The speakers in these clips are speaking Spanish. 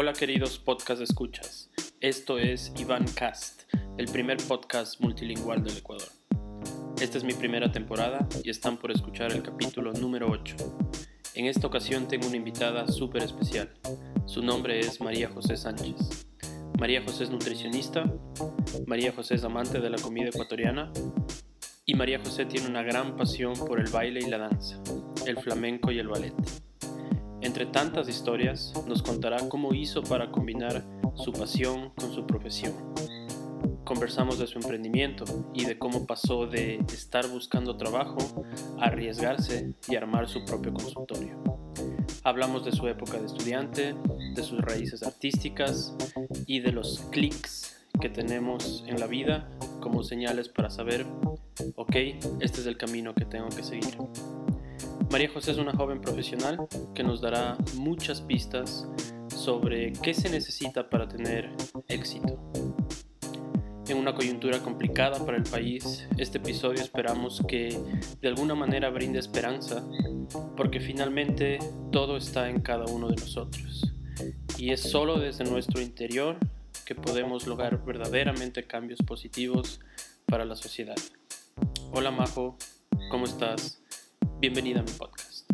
Hola queridos podcast escuchas, esto es Iván Cast, el primer podcast multilingüal del Ecuador. Esta es mi primera temporada y están por escuchar el capítulo número 8. En esta ocasión tengo una invitada súper especial. Su nombre es María José Sánchez. María José es nutricionista, María José es amante de la comida ecuatoriana y María José tiene una gran pasión por el baile y la danza, el flamenco y el ballet. Entre tantas historias, nos contará cómo hizo para combinar su pasión con su profesión. Conversamos de su emprendimiento y de cómo pasó de estar buscando trabajo a arriesgarse y armar su propio consultorio. Hablamos de su época de estudiante, de sus raíces artísticas y de los clics que tenemos en la vida como señales para saber, ok, este es el camino que tengo que seguir. María José es una joven profesional que nos dará muchas pistas sobre qué se necesita para tener éxito. En una coyuntura complicada para el país, este episodio esperamos que de alguna manera brinde esperanza, porque finalmente todo está en cada uno de nosotros. Y es solo desde nuestro interior que podemos lograr verdaderamente cambios positivos para la sociedad. Hola Majo, ¿cómo estás? Bienvenida a mi podcast.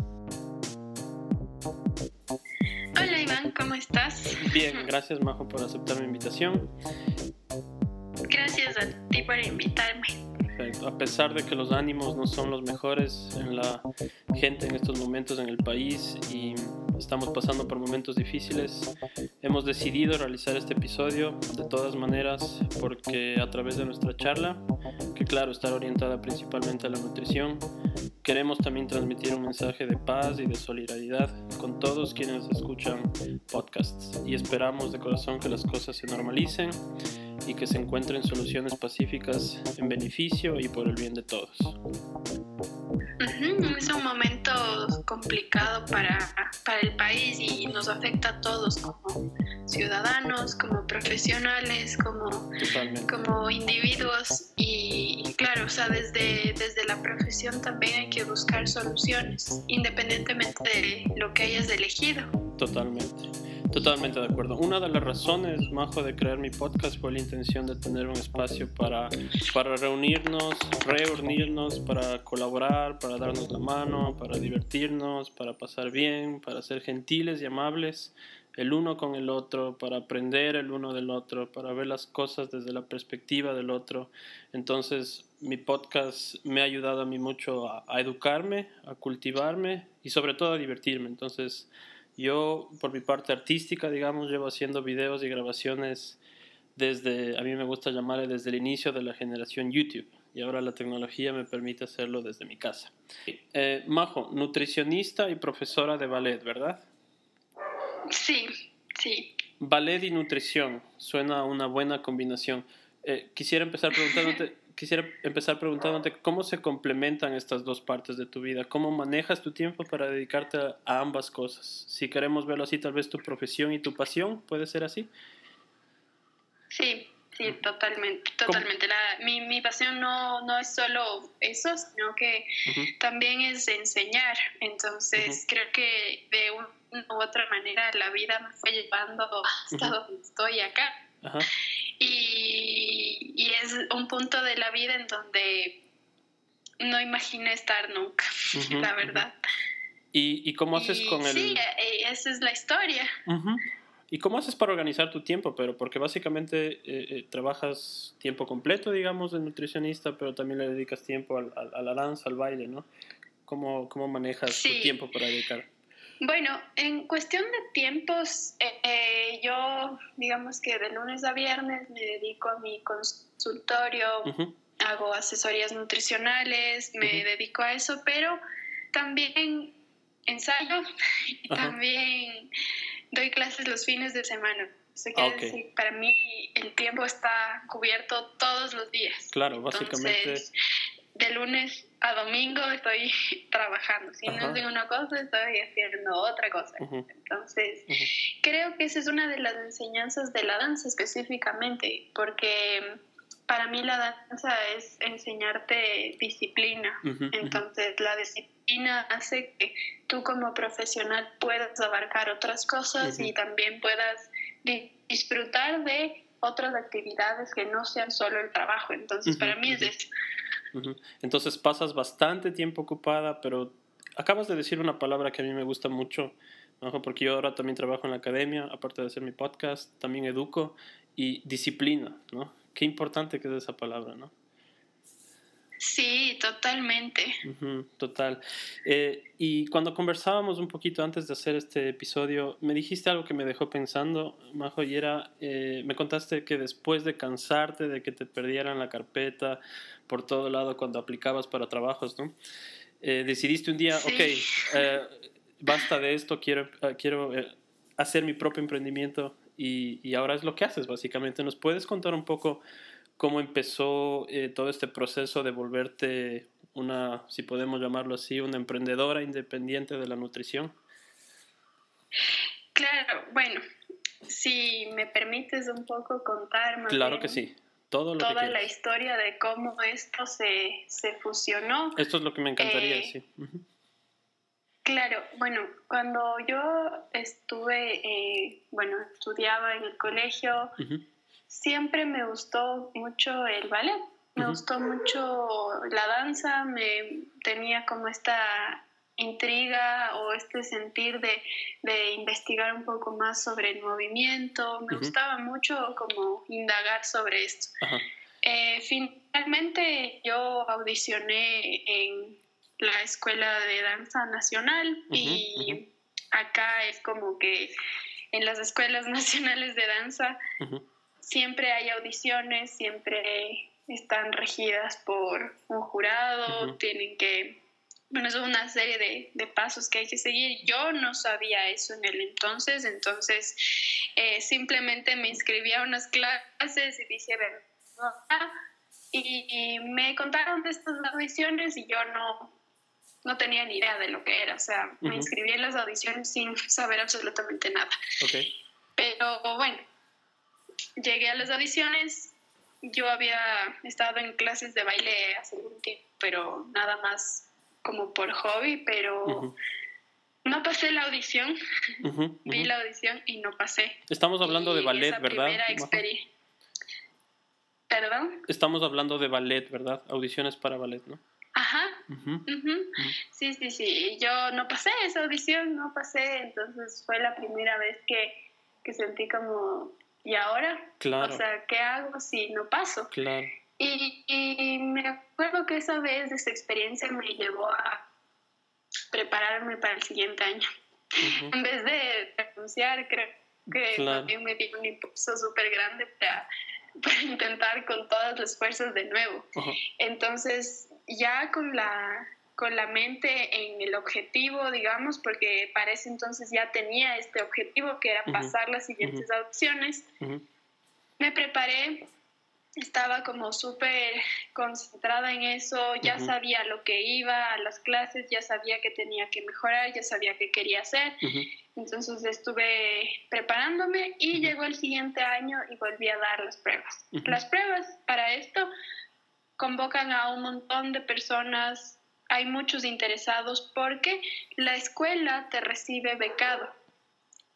Hola Iván, ¿cómo estás? Bien, gracias Majo por aceptar mi invitación. Gracias a ti por invitarme. Perfecto. A pesar de que los ánimos no son los mejores en la gente en estos momentos en el país y estamos pasando por momentos difíciles, hemos decidido realizar este episodio de todas maneras porque a través de nuestra charla, que claro está orientada principalmente a la nutrición, queremos también transmitir un mensaje de paz y de solidaridad con todos quienes escuchan podcasts y esperamos de corazón que las cosas se normalicen y que se encuentren soluciones pacíficas en beneficio y por el bien de todos. Es un momento complicado para, para el país y nos afecta a todos como ciudadanos, como profesionales, como, como individuos y, claro, o sea, desde, desde la profesión también hay que buscar soluciones, independientemente de lo que hayas elegido. Totalmente. Totalmente de acuerdo. Una de las razones, Majo, de crear mi podcast fue la intención de tener un espacio para, para reunirnos, reunirnos, para colaborar, para darnos la mano, para divertirnos, para pasar bien, para ser gentiles y amables el uno con el otro, para aprender el uno del otro, para ver las cosas desde la perspectiva del otro. Entonces, mi podcast me ha ayudado a mí mucho a, a educarme, a cultivarme y sobre todo a divertirme. Entonces, yo, por mi parte artística, digamos, llevo haciendo videos y grabaciones desde, a mí me gusta llamarle desde el inicio de la generación YouTube. Y ahora la tecnología me permite hacerlo desde mi casa. Eh, Majo, nutricionista y profesora de ballet, ¿verdad? Sí, sí. Ballet y nutrición, suena una buena combinación. Eh, quisiera empezar preguntándote, quisiera empezar preguntándote cómo se complementan estas dos partes de tu vida, cómo manejas tu tiempo para dedicarte a, ambas cosas. Si queremos verlo así, tal vez tu profesión y tu pasión, ¿puede ser así? Sí, sí, totalmente, totalmente. mi, mi, pasión no, no, es solo eso, sino que también es enseñar. Entonces, creo que de una u otra manera la vida me fue llevando hasta donde estoy acá. Y, y, es un punto de la vida en donde no imaginé estar nunca, la verdad. ¿Y, ¿Y, cómo haces con el...? Sí, eh, esa es la historia. ¿Y cómo haces para organizar tu tiempo? Pero porque básicamente eh, eh, trabajas tiempo completo, digamos, de nutricionista, pero también le dedicas tiempo al, a la danza, al baile, ¿no? ¿Cómo, cómo manejas tu tiempo para dedicar? Bueno, en cuestión de tiempos, eh, eh, yo digamos que de lunes a viernes me dedico a mi consultorio, hago asesorías nutricionales, me dedico a eso, pero también ensayo y también doy clases los fines de semana. Eso quiere decir, para mí el tiempo está cubierto todos los días. Claro, básicamente de lunes a domingo estoy trabajando. Si no digo una cosa, estoy haciendo otra cosa. Entonces, creo que esa es una de las enseñanzas de la danza específicamente, porque para mí la danza es enseñarte disciplina. Entonces, la disciplina hace que tú como profesional puedas abarcar otras cosas y también puedas disfrutar de otras actividades que no sean solo el trabajo. Entonces, para mí es eso. Entonces pasas bastante tiempo ocupada, pero acabas de decir una palabra que a mí me gusta mucho, porque yo ahora también trabajo en la academia, aparte de hacer mi podcast, también educo y disciplina, ¿no? Qué importante que es esa palabra, ¿no? Sí, totalmente. total. Eh, y cuando conversábamos un poquito antes de hacer este episodio, me dijiste algo que me dejó pensando, Majo, y era, eh, me contaste que después de cansarte de que te perdieran la carpeta por todo lado cuando aplicabas para trabajos, ¿no? Eh, decidiste un día, ok, basta de esto, quiero, quiero hacer mi propio emprendimiento y, y ahora es lo que haces, básicamente. ¿Nos puedes contar un poco? Cómo empezó eh, todo este proceso de volverte una, si podemos llamarlo así, una emprendedora independiente de la nutrición. Claro, bueno, si me permites un poco contar más Claro que sí. Todo toda la historia de cómo esto se, se, fusionó. Esto es lo que me encantaría, eh, sí. Claro, bueno, cuando yo estuve, eh, bueno, estudiaba en el colegio, siempre me gustó mucho el ballet, me gustó mucho la danza, me tenía como esta intriga o este sentir de, de investigar un poco más sobre el movimiento, me gustaba mucho como indagar sobre esto. Eh, finalmente yo audicioné en la Escuela de Danza Nacional y acá es como que en las escuelas nacionales de danza siempre hay audiciones, siempre están regidas por un jurado, tienen que, bueno, es una serie de, de, pasos que hay que seguir. Yo no sabía eso en el entonces, entonces eh, simplemente me inscribí a unas clases y dije, ver, y, y, me contaron de estas audiciones y yo no, no tenía ni idea de lo que era, o sea, me inscribí en las audiciones sin saber absolutamente nada. Pero bueno, llegué a las audiciones. Yo había estado en clases de baile hace un tiempo, pero nada más como por hobby, pero no pasé la audición. Vi la audición y no pasé. Estamos hablando de ballet, ¿verdad? ¿Perdón? Estamos hablando de ballet, ¿verdad? Audiciones para ballet, ¿no? Ajá. Sí, sí, sí. Yo no pasé esa audición, no pasé. Entonces fue la primera vez que, que sentí como ¿y ahora? Claro. O sea, ¿qué hago si no paso? Claro. Y, me acuerdo que esa vez, esa experiencia me llevó a prepararme para el siguiente año. En vez de renunciar, creo que también me dio un impulso súper grande para, para, intentar con todas las fuerzas de nuevo. Entonces, ya con la con la mente en el objetivo, digamos, porque para ese entonces ya tenía este objetivo que era pasar las siguientes opciones. Me preparé, estaba como súper concentrada en eso, ya sabía lo que iba a las clases, ya sabía que tenía que mejorar, ya sabía qué quería hacer. Entonces estuve preparándome y llegó el siguiente año y volví a dar las pruebas. Las pruebas para esto convocan a un montón de personas hay muchos interesados porque la escuela te recibe becado.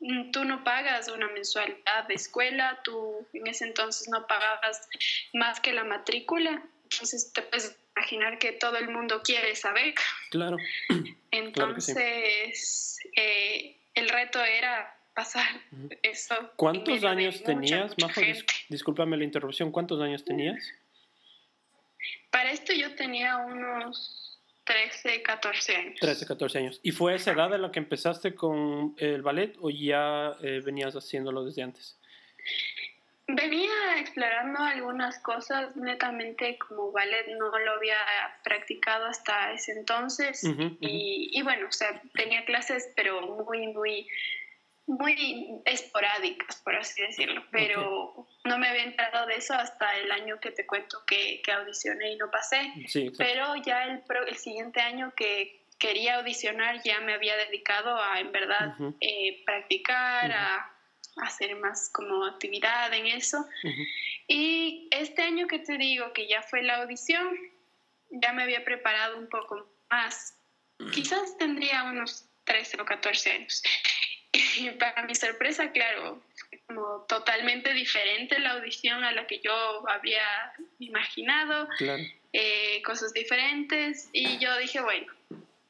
Mm, tú no pagas una mensualidad de escuela, tú en ese entonces no pagabas más que la matrícula, entonces te puedes imaginar que todo el mundo quiere esa beca. Claro. Entonces, eh, el reto era pasar eso. ¿Cuántos años tenías, Majo? Discúlpame la interrupción, ¿cuántos años tenías? Para esto yo tenía unos 13, 14 años. 13, 14 años. ¿Y fue esa edad en la que empezaste con el ballet o ya eh, venías haciéndolo desde antes? Venía explorando algunas cosas, netamente como ballet no lo había practicado hasta ese entonces Y, y, bueno, o sea, tenía clases pero muy, muy muy esporádicas, por así decirlo, pero no me había enterado de eso hasta el año que te cuento que, que audicioné y no pasé. pero ya el, el siguiente año que quería audicionar ya me había dedicado a, en verdad, eh, practicar, a, hacer más como actividad en eso. Y este año que te digo que ya fue la audición, ya me había preparado un poco más. Quizás tendría unos 13 o 14 años. Y para mi sorpresa, claro, como totalmente diferente la audición a la que yo había imaginado, eh, cosas diferentes, y yo dije, bueno,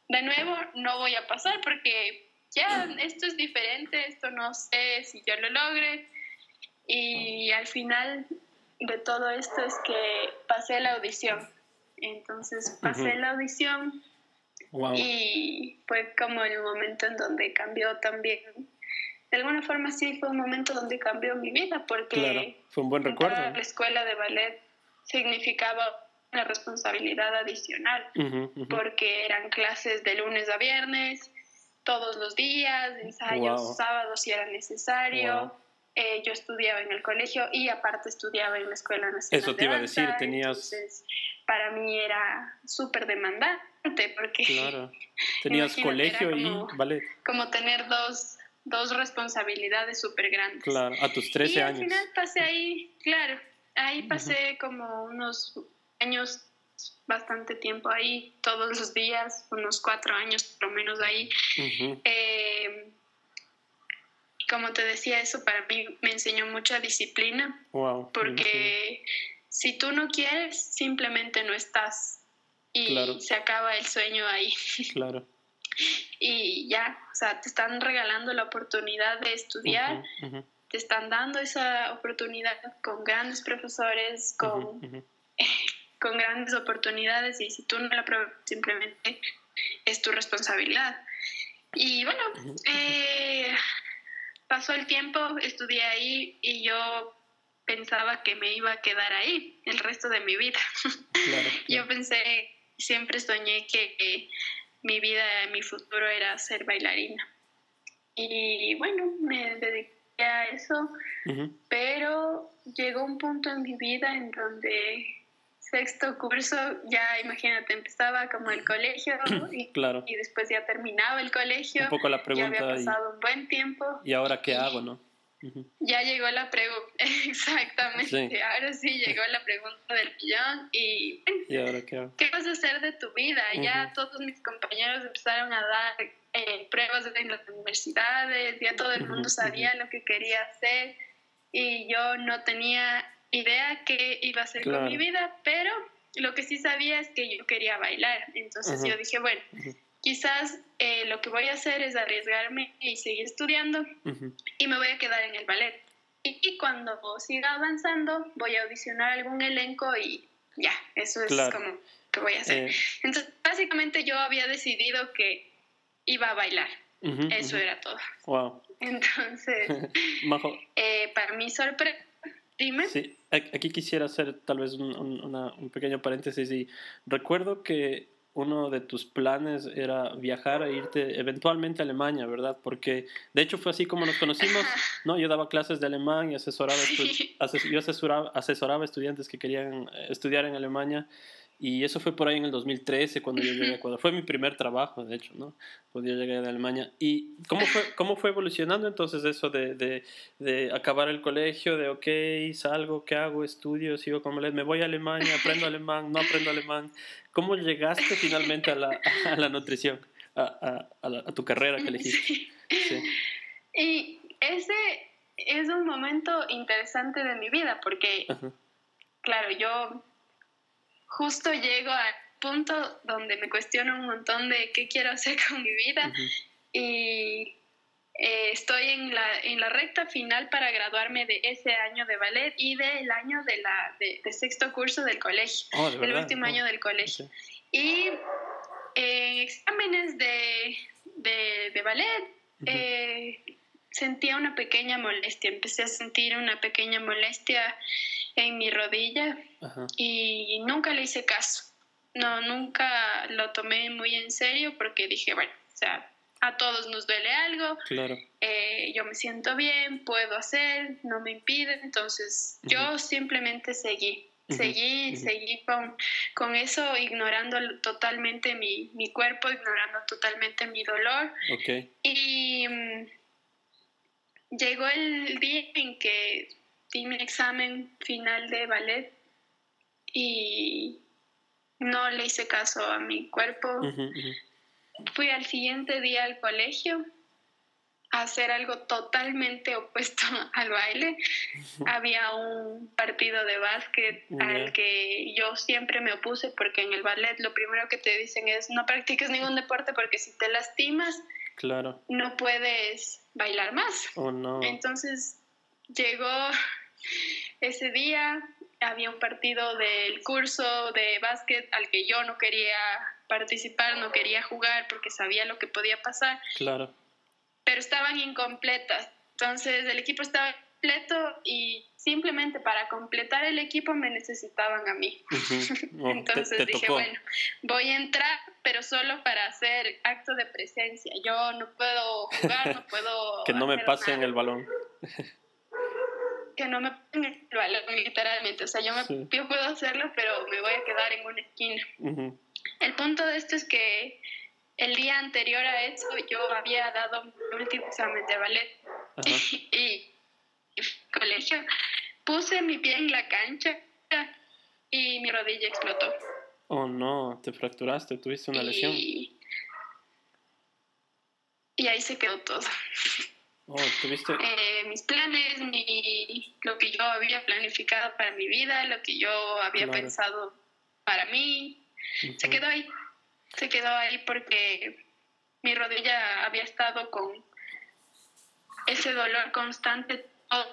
de nuevo no voy a pasar porque ya esto es diferente, esto no sé si yo lo logre, y al final de todo esto es que pasé la audición. Entonces pasé la audición y fue como el momento en donde cambió también. De alguna forma sí fue un momento donde cambió mi vida porque fue un buen recuerdo. La escuela de ballet significaba una responsabilidad adicional porque eran clases de lunes a viernes, todos los días, ensayos sábados si era necesario. Eh, yo estudiaba en el colegio y aparte estudiaba en la Escuela Nacional. Eso te iba a decir, tenías... para mí era súper demandante porque... Claro, tenías colegio y ballet. Como tener dos, dos responsabilidades súper grandes. Claro, a tus 13 y años. al final pasé ahí, claro, ahí pasé como unos años bastante tiempo ahí, todos los días, unos cuatro años por lo menos ahí como te decía, eso para mí me enseñó mucha disciplina. porque si tú no quieres, simplemente no estás. Y se acaba el sueño ahí. Claro. y ya, o sea, te están regalando la oportunidad de estudiar, te están dando esa oportunidad con grandes profesores, con, con grandes oportunidades, y si tú no la pruebas, simplemente es tu responsabilidad. Y bueno, eh, pasó el tiempo, estudié ahí y yo pensaba que me iba a quedar ahí el resto de mi vida. yo pensé, siempre soñé que mi vida, mi futuro era ser bailarina. Y bueno, me dediqué a eso, pero llegó un punto en mi vida en donde sexto curso, ya imagínate, empezaba como el colegio y, claro. y después ya terminaba el colegio. Un poco la pregunta. Ya había pasado un buen tiempo. ¿Y ahora qué hago, no? Ya llegó la pregunta, exactamente, ahora sí llegó la pregunta del millón y, ¿Y ahora qué hago? ¿Qué vas a hacer de tu vida? Ya todos mis compañeros empezaron a dar eh, pruebas en las universidades, ya todo el mundo sabía lo que quería hacer y yo no tenía idea qué iba a hacer con mi vida, pero lo que sí sabía es que yo quería bailar. Entonces yo dije, bueno, quizás eh, lo que voy a hacer es arriesgarme y seguir estudiando y me voy a quedar en el ballet. Y, cuando siga avanzando, voy a audicionar algún elenco y ya, eso es como que voy a hacer. Eh. Entonces, básicamente yo había decidido que iba a bailar. eso era todo. Wow. Entonces, eh, para mi sorpresa, Sí, aquí quisiera hacer tal vez un, un, pequeño paréntesis y recuerdo que uno de tus planes era viajar e irte eventualmente a Alemania, ¿verdad? Porque de hecho fue así como nos conocimos, ¿no? Yo daba clases de alemán y asesoraba, yo asesoraba, asesoraba estudiantes que querían eh, estudiar en Alemania y eso fue por ahí en el 2013 cuando yo llegué a Ecuador. Fue mi primer trabajo, de hecho, ¿no? Cuando yo llegué de Alemania. ¿Y cómo fue, cómo fue evolucionando entonces eso de, de, de acabar el colegio, de, ok, salgo, ¿qué hago? Estudio, sigo como me voy a Alemania, aprendo alemán, no aprendo alemán. ¿Cómo llegaste finalmente a la, a la nutrición, a, a, a, tu carrera que elegiste? Sí. Y ese es un momento interesante de mi vida porque, claro, yo justo llego al punto donde me cuestiono un montón de qué quiero hacer con mi vida y eh, estoy en la, en la recta final para graduarme de ese año de ballet y del año de, la, de, sexto curso del colegio, oh, el último año del colegio. Y en exámenes de, de, ballet eh, sentía una pequeña molestia, empecé a sentir una pequeña molestia en mi rodilla y nunca le hice caso. No, nunca lo tomé muy en serio porque dije, bueno, o sea, a todos nos duele algo, claro. Eh, yo me siento bien, puedo hacer, no me impide, entonces yo simplemente seguí. Seguí, seguí con, con, eso, ignorando totalmente mi, mi, cuerpo, ignorando totalmente mi dolor. Y mm, llegó el día en que di mi examen final de ballet y no le hice caso a mi cuerpo. Fui al siguiente día al colegio hacer algo totalmente opuesto al baile. Había un partido de básquet al que yo siempre me opuse porque en el ballet lo primero que te dicen es no practiques ningún deporte porque si te lastimas, claro. no puedes bailar más. Oh, no. Entonces llegó ese día, había un partido del curso de básquet al que yo no quería participar, no quería jugar porque sabía lo que podía pasar. Claro pero estaban incompletas. Entonces el equipo estaba completo y simplemente para completar el equipo me necesitaban a mí. Entonces dije, bueno, voy a entrar, pero solo para hacer acto de presencia. Yo no puedo jugar, no puedo... que no me pasen el balón. que no me pasen el balón, literalmente. O sea, yo, me, yo puedo hacerlo, pero me voy a quedar en una esquina. El punto de esto es que el día anterior a eso yo había dado mi último examen de ballet y, colegio puse mi pie en la cancha y mi rodilla explotó. Oh no, te fracturaste, tuviste una lesión. Y ahí se quedó todo. Oh, ¿tuviste? Eh, mis planes, mi, lo que yo había planificado para mi vida, lo que yo había pensado para mí, se quedó ahí se quedó ahí porque mi rodilla había estado con ese dolor constante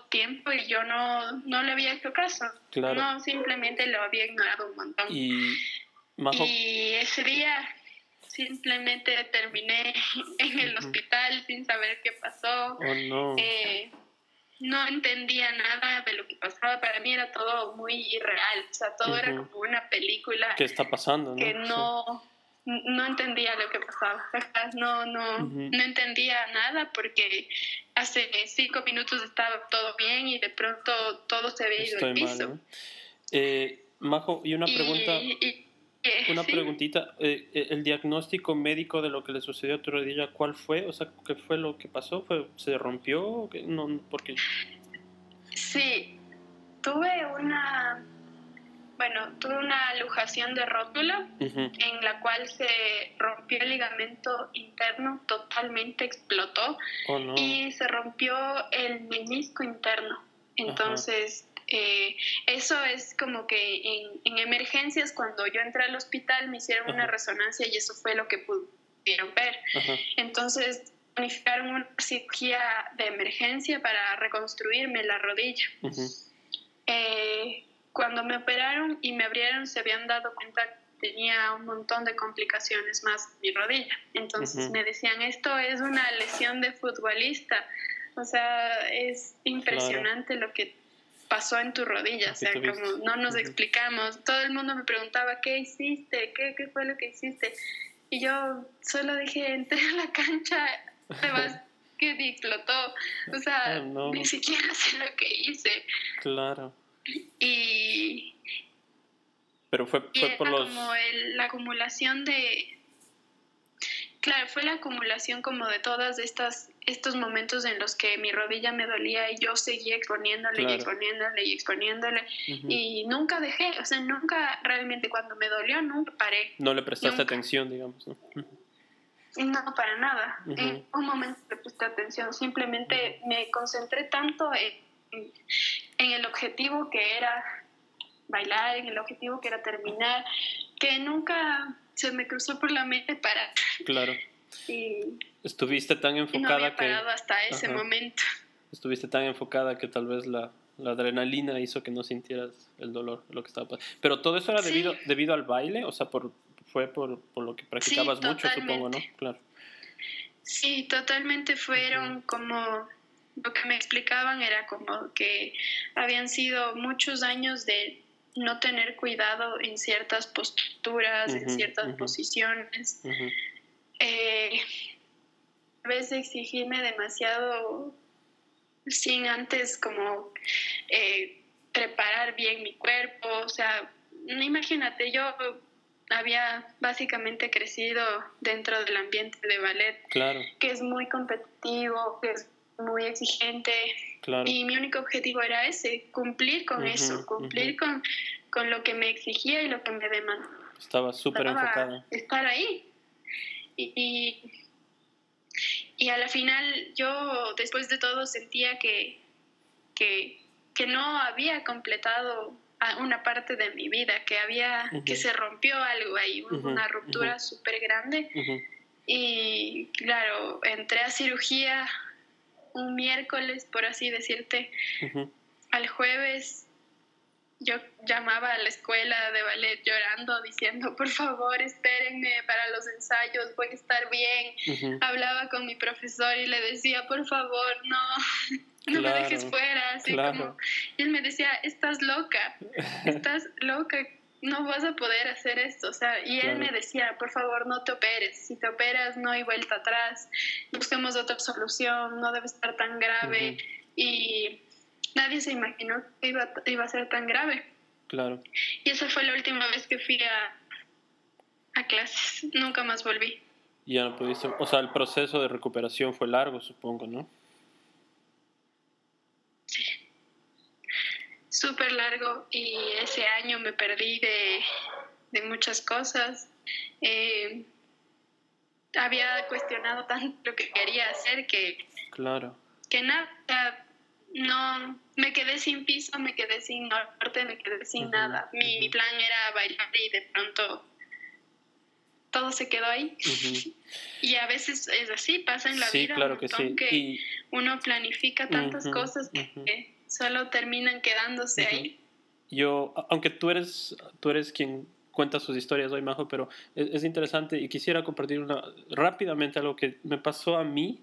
tiempo y yo no, no le había hecho caso. No, simplemente lo había ignorado un montón. Y, ese día simplemente terminé en el hospital sin saber qué pasó. Oh, no. Eh, no entendía nada de lo que pasaba. Para mí era todo muy irreal. O sea, todo era como una película. ¿Qué está pasando? Que no no entendía lo que pasaba. No, no, no entendía nada porque hace cinco minutos estaba todo bien y de pronto todo se había ido al piso. Eh, Majo, y una pregunta. Eh, una preguntita. Eh, ¿El diagnóstico médico de lo que le sucedió a tu rodilla, cuál fue? O sea, ¿qué fue lo que pasó? ¿Fue, ¿Se rompió? No, porque... Sí, tuve una bueno, tuve una lujación de rótulo en la cual se rompió el ligamento interno, totalmente explotó oh, y se rompió el menisco interno. Entonces, eh, eso es como que en, emergencias, cuando yo entré al hospital, me hicieron una resonancia y eso fue lo que pudieron ver. Entonces, planificaron una cirugía de emergencia para reconstruirme la rodilla. Eh, cuando me operaron y me abrieron se habían dado cuenta que tenía un montón de complicaciones más mi rodilla. Entonces me decían, esto es una lesión de futbolista. O sea, es impresionante lo que pasó en tu rodilla. O sea, como no nos explicamos. Todo el mundo me preguntaba, ¿qué hiciste? ¿Qué, ¿Qué fue lo que hiciste? Y yo solo dije, entré a la cancha, te vas que explotó. O sea, ni siquiera sé lo que hice. Claro. Y. Pero fue, fue por los. como la acumulación de. Claro, fue la acumulación como de todas estas estos momentos en los que mi rodilla me dolía y yo seguía exponiéndole y exponiéndole y exponiéndole y nunca dejé, o sea, nunca realmente cuando me dolió nunca paré. No le prestaste atención, digamos, ¿no? No, para nada. En un momento le presté atención, simplemente me concentré tanto en en el objetivo que era bailar, en el objetivo que era terminar, que nunca se me cruzó por la mente para... Claro. Y Estuviste tan enfocada no había parado hasta ese momento. Estuviste tan enfocada que tal vez la, la, adrenalina hizo que no sintieras el dolor, lo que estaba pasando. Pero todo eso era debido, debido al baile, o sea, por, fue por, por lo que practicabas mucho, supongo, ¿no? Claro. Sí, totalmente fueron como lo que me explicaban era como que habían sido muchos años de no tener cuidado en ciertas posturas, en ciertas posiciones. Eh, a veces exigirme demasiado sin antes como eh, preparar bien mi cuerpo, o sea, imagínate, yo había básicamente crecido dentro del ambiente de ballet, claro. que es muy competitivo, que es muy exigente. Y mi único objetivo era ese, cumplir con eso, cumplir con, con lo que me exigía y lo que me demandaba. Estaba súper enfocada. Estar ahí. Y, y a la final yo después de todo sentía que, que, que no había completado una parte de mi vida, que había, que se rompió algo ahí, una ruptura súper grande. Y claro, entré a cirugía un miércoles, por así decirte, al jueves yo llamaba a la escuela de ballet llorando, diciendo, por favor, espérenme para los ensayos, voy a estar bien. Hablaba con mi profesor y le decía, por favor, no, no me dejes fuera. Así como, y él me decía, estás loca, estás loca, no vas a poder hacer esto. O sea, y él me decía, por favor, no te operes. Si te operas, no hay vuelta atrás. Busquemos otra solución, no debe estar tan grave. Y nadie se imaginó que iba, iba a ser tan grave. Claro. Y esa fue la última vez que fui a, a clases. Nunca más volví. Ya no pudiste. O sea, el proceso de recuperación fue largo, supongo, ¿no? Sí. Súper largo. Y ese año me perdí de, de muchas cosas. Eh, había cuestionado tanto lo que quería hacer que. Claro. Que nada no, me quedé sin piso, me quedé sin norte, me quedé sin nada. Mi, plan era bailar y de pronto todo se quedó ahí. y a veces es así, pasa en la vida. Claro que sí. que uno planifica tantas cosas que solo terminan quedándose ahí. Yo, aunque tú eres, tú eres quien cuenta sus historias hoy, Majo, pero es, es interesante y quisiera compartir una, rápidamente algo que me pasó a mí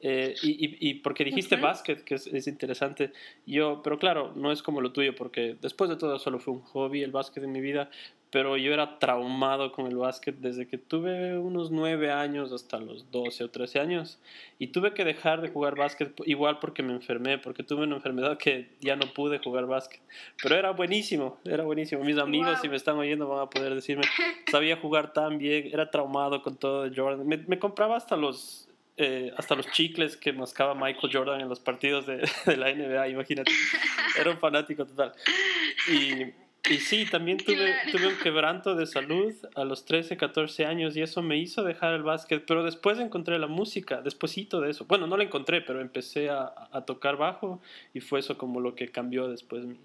eh, y, y, porque dijiste básquet, que es, es, interesante, yo, pero claro, no es como lo tuyo, porque después de todo solo fue un hobby el básquet en mi vida, pero yo era traumado con el básquet desde que tuve unos 9 años hasta los 12 o 13 años. Y tuve que dejar de jugar básquet igual porque me enfermé, porque tuve una enfermedad que ya no pude jugar básquet. Pero era buenísimo, era buenísimo. Mis amigos, si me están oyendo, van a poder decirme, sabía jugar tan bien, era traumado con todo de Jordan. Me, me compraba hasta los eh, hasta los chicles que mascaba Michael Jordan en los partidos de, de, la NBA, imagínate. Era un fanático total. Y, y sí, también tuve, tuve un quebranto de salud a los 13, 14 años y eso me hizo dejar el básquet, pero después encontré la música, despuésito de eso. Bueno, no la encontré, pero empecé a, a tocar bajo y fue eso como lo que cambió después mi,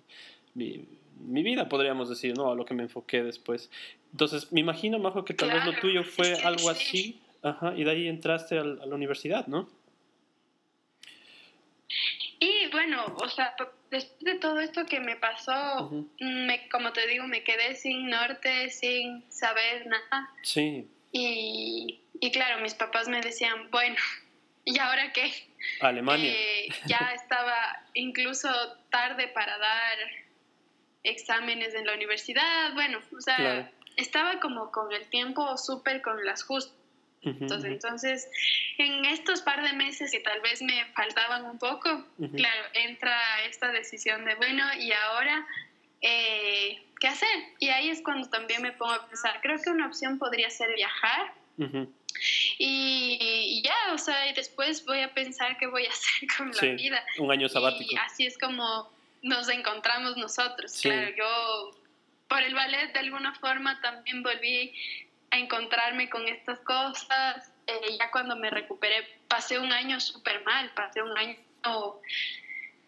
mi, mi vida, podríamos decir, ¿no? A lo que me enfoqué después. Entonces, me imagino, Majo, que tal vez lo tuyo fue algo así Ajá, y de ahí entraste a la universidad, ¿no? Y bueno, o sea, después de todo esto que me pasó, me, como te digo, me quedé sin norte, sin saber nada. Sí. Y, y claro, mis papás me decían, bueno, ¿y ahora qué? Alemania. Eh, ya estaba incluso tarde para dar exámenes en la universidad, bueno, o sea, estaba como con el tiempo súper con las justas entonces, entonces, en estos par de meses que tal vez me faltaban un poco, claro, entra esta decisión de, bueno, ¿y ahora eh, qué hacer? Y ahí es cuando también me pongo a pensar, creo que una opción podría ser viajar. y, ya, o sea, y después voy a pensar qué voy a hacer con la vida. Un año sabático. Y así es como nos encontramos nosotros. Claro, yo por el ballet de alguna forma también volví a encontrarme con estas cosas. Eh, ya cuando me recuperé, pasé un año súper mal, pasé un año,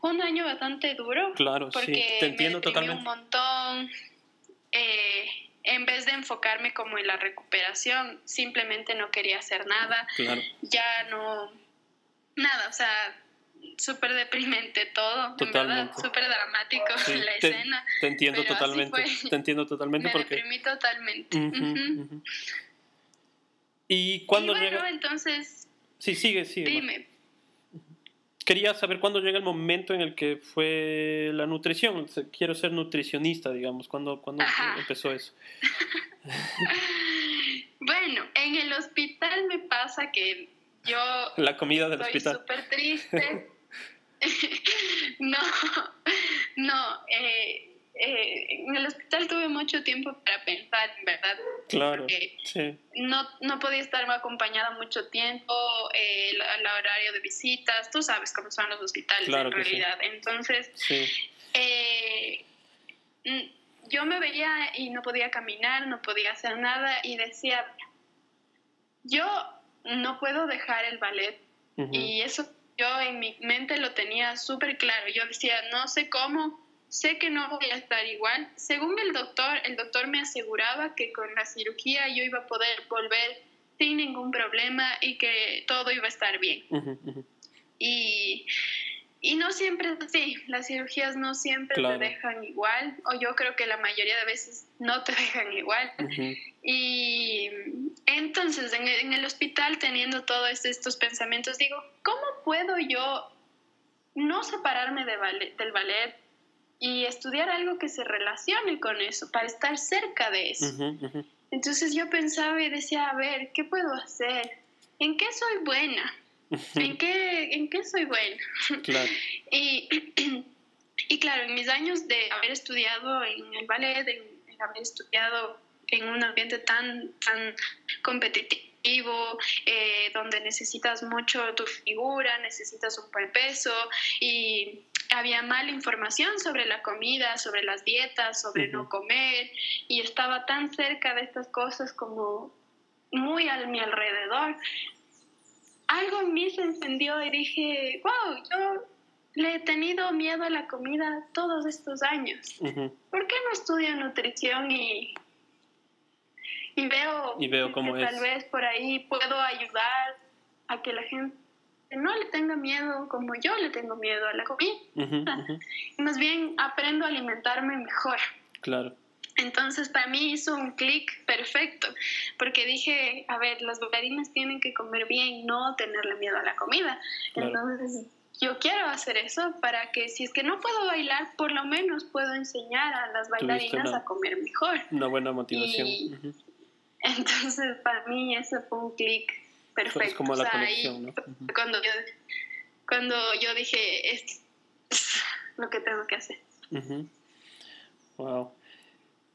un año bastante duro. Claro, porque sí, te entiendo me totalmente. un montón. Eh, en vez de enfocarme como en la recuperación, simplemente no quería hacer nada. Claro. Ya no, nada, o sea, súper deprimente todo, totalmente. súper dramático la escena. Te entiendo totalmente, te entiendo totalmente me porque... deprimí totalmente. ¿Y cuando bueno, llega...? entonces... Sí, sigue, sigue. Dime. Quería saber cuándo llega el momento en el que fue la nutrición. Quiero ser nutricionista, digamos. ¿Cuándo, cuándo empezó eso? bueno, en el hospital me pasa que yo... La comida del hospital. Estoy súper triste. no, no. Eh, eh, en el hospital tuve mucho tiempo para pensar, en verdad. Claro. Sí. No, no podía estar acompañada mucho tiempo, eh, el, horario de visitas, tú sabes cómo son los hospitales en realidad. Entonces, eh, yo me veía y no podía caminar, no podía hacer nada y decía, yo no puedo dejar el ballet Y eso yo en mi mente lo tenía súper claro. Yo decía, no sé cómo, sé que no voy a estar igual. Según el doctor, el doctor me aseguraba que con la cirugía yo iba a poder volver sin ningún problema y que todo iba a estar bien. Y y no siempre es así, las cirugías no siempre te dejan igual, o yo creo que la mayoría de veces no te dejan igual. Y entonces en el, hospital teniendo todos estos pensamientos, digo, ¿cómo puedo yo no separarme de del ballet y estudiar algo que se relacione con eso, para estar cerca de eso? Entonces yo pensaba y decía, a ver, ¿qué puedo hacer? ¿En qué soy buena? ¿En qué, ¿En qué soy buena? Claro. y, y claro, en mis años de haber estudiado en el ballet, en, haber estudiado en un ambiente tan, tan competitivo, eh, donde necesitas mucho tu figura, necesitas un buen peso y había mala información sobre la comida, sobre las dietas, sobre no comer y estaba tan cerca de estas cosas como muy a mi alrededor algo en mí se encendió y dije, wow, yo le he tenido miedo a la comida todos estos años. ¿Por qué no estudio nutrición y, y veo, y veo cómo que tal vez por ahí puedo ayudar a que la gente no le tenga miedo como yo le tengo miedo a la comida? más bien aprendo a alimentarme mejor. Claro. Entonces para mí hizo un clic perfecto, porque dije, a ver, las bailarinas tienen que comer bien, no tenerle miedo a la comida. Entonces yo quiero hacer eso para que si es que no puedo bailar, por lo menos puedo enseñar a las bailarinas a comer mejor. Una buena motivación. Entonces para mí eso fue un clic perfecto. Es como la conexión, ¿no? cuando, yo, cuando yo dije, esto es lo que tengo que hacer. Wow.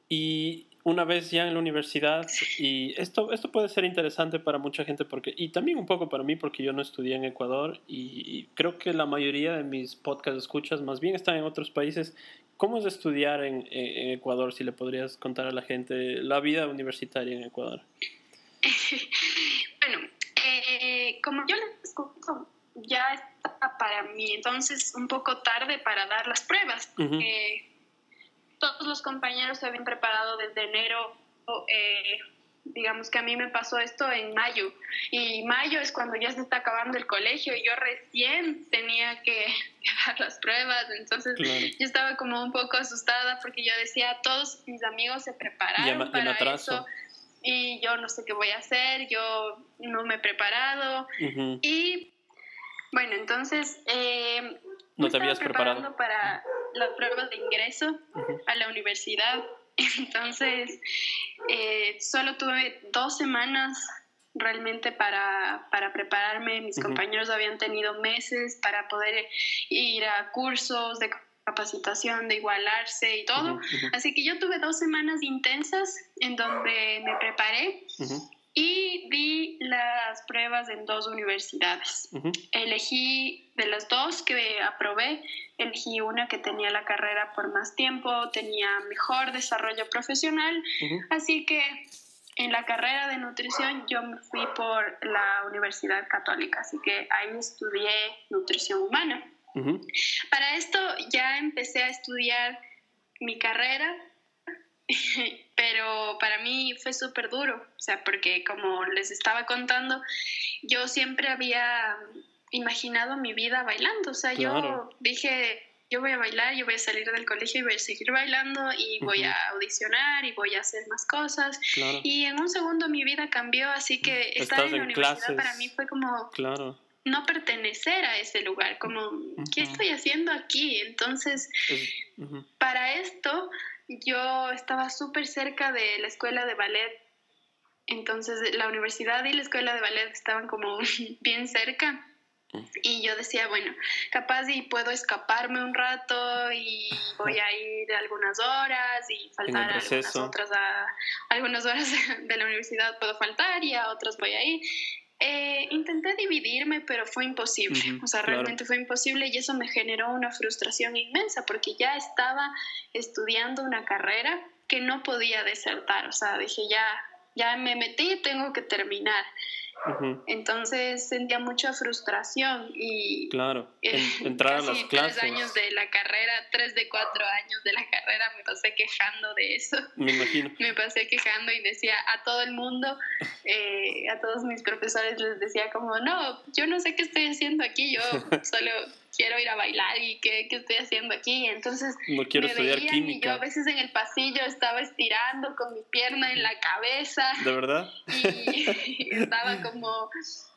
Y una vez ya en la universidad, y esto, esto puede ser interesante para mucha gente, porque, y también un poco para mí, porque yo no estudié en Ecuador, y, creo que la mayoría de mis podcast escuchas más bien están en otros países. ¿Cómo es estudiar en, Ecuador? Si le podrías contar a la gente la vida universitaria en Ecuador. bueno, eh, como yo les escucho, ya está para mí entonces un poco tarde para dar las pruebas todos los compañeros se habían preparado desde enero. Eh, digamos que a mí me pasó esto en mayo y mayo es cuando ya se está acabando el colegio y yo recién tenía que, dar las pruebas, entonces yo estaba como un poco asustada porque yo decía, todos mis amigos se prepararon para eso y yo no sé qué voy a hacer, yo no me he preparado. Y bueno, entonces eh, no te habías preparado. para las pruebas de ingreso a la universidad. Entonces, eh, solo tuve dos semanas realmente para, para prepararme. Mis compañeros habían tenido meses para poder ir a cursos de capacitación, de igualarse y todo. Así que yo tuve dos semanas intensas en donde me preparé y di las pruebas en dos universidades. Elegí de las dos que aprobé, elegí una que tenía la carrera por más tiempo, tenía mejor desarrollo profesional, así que en la carrera de nutrición yo me fui por la Universidad Católica, así que ahí estudié nutrición humana. Para esto ya empecé a estudiar mi carrera pero para mí fue súper duro, o sea, porque como les estaba contando, yo siempre había imaginado mi vida bailando, o sea, yo dije, yo voy a bailar, yo voy a salir del colegio y voy a seguir bailando y voy a audicionar y voy a hacer más cosas. Y en un segundo mi vida cambió, así que estar en la universidad para mí fue como... Claro. no pertenecer a ese lugar, como, ¿qué estoy haciendo aquí? Entonces, para esto yo estaba súper cerca de la escuela de ballet, entonces la universidad y la escuela de ballet estaban como bien cerca. Y yo decía, bueno, capaz y puedo escaparme un rato y voy a ir algunas horas y faltar algunas otras, a, algunas horas de la universidad puedo faltar y a otras voy a ir. Eh, intenté dividirme, pero fue imposible. o sea, realmente fue imposible y eso me generó una frustración inmensa porque ya estaba estudiando una carrera que no podía desertar. O sea, dije, ya, ya me metí, tengo que terminar. Entonces sentía mucha frustración y... Claro, entrar a las clases. Tres años de la carrera, tres de cuatro años de la carrera, me pasé quejando de eso. Me imagino. me pasé quejando y decía a todo el mundo, eh, a todos mis profesores les decía como, no, yo no sé qué estoy haciendo aquí, yo solo quiero ir a bailar y qué, qué estoy haciendo aquí. Entonces no quiero me estudiar veían química. y yo a veces en el pasillo estaba estirando con mi pierna en la cabeza. ¿De verdad? Y estaba como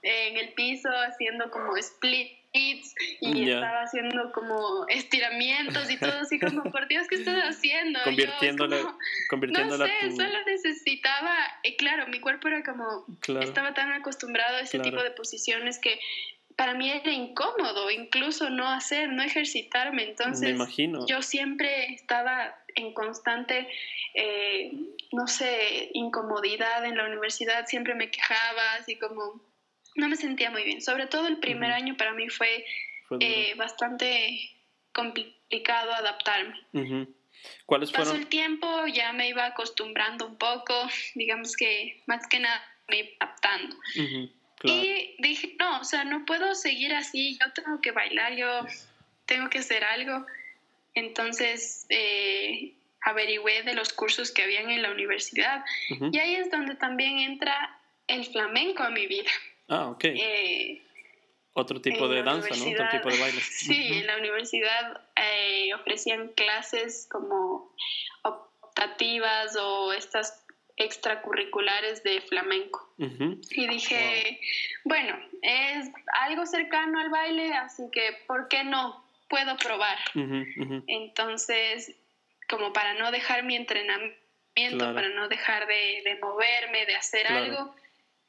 en el piso haciendo como splits y estaba haciendo como estiramientos y todo así como, por Dios, ¿qué estás haciendo? Convirtiéndola No sé, solo necesitaba, y claro, mi cuerpo era como, estaba tan acostumbrado a ese tipo de posiciones que para mí era incómodo incluso no hacer, no ejercitarme. Entonces, imagino. yo siempre estaba en constante, eh, no sé, incomodidad en la universidad, siempre me quejaba, así como no me sentía muy bien. Sobre todo el primer año para mí fue, eh, bastante complicado adaptarme. ¿Cuáles Pasó el tiempo, ya me iba acostumbrando un poco, digamos que más que nada me iba adaptando. Y dije, no, o sea, no puedo seguir así, yo tengo que bailar, yo tengo que hacer algo. Entonces, eh, averigüé de los cursos que habían en la universidad. Y ahí es donde también entra el flamenco a mi vida. Ah, ok. Eh, otro tipo de danza, ¿no? Otro tipo de baile. Sí, en la universidad eh, ofrecían clases como optativas o estas extracurriculares de flamenco. Y dije, bueno, es algo cercano al baile, así que, ¿por qué no? Puedo probar. Entonces, como para no dejar mi entrenamiento, para no dejar de, moverme, de hacer algo,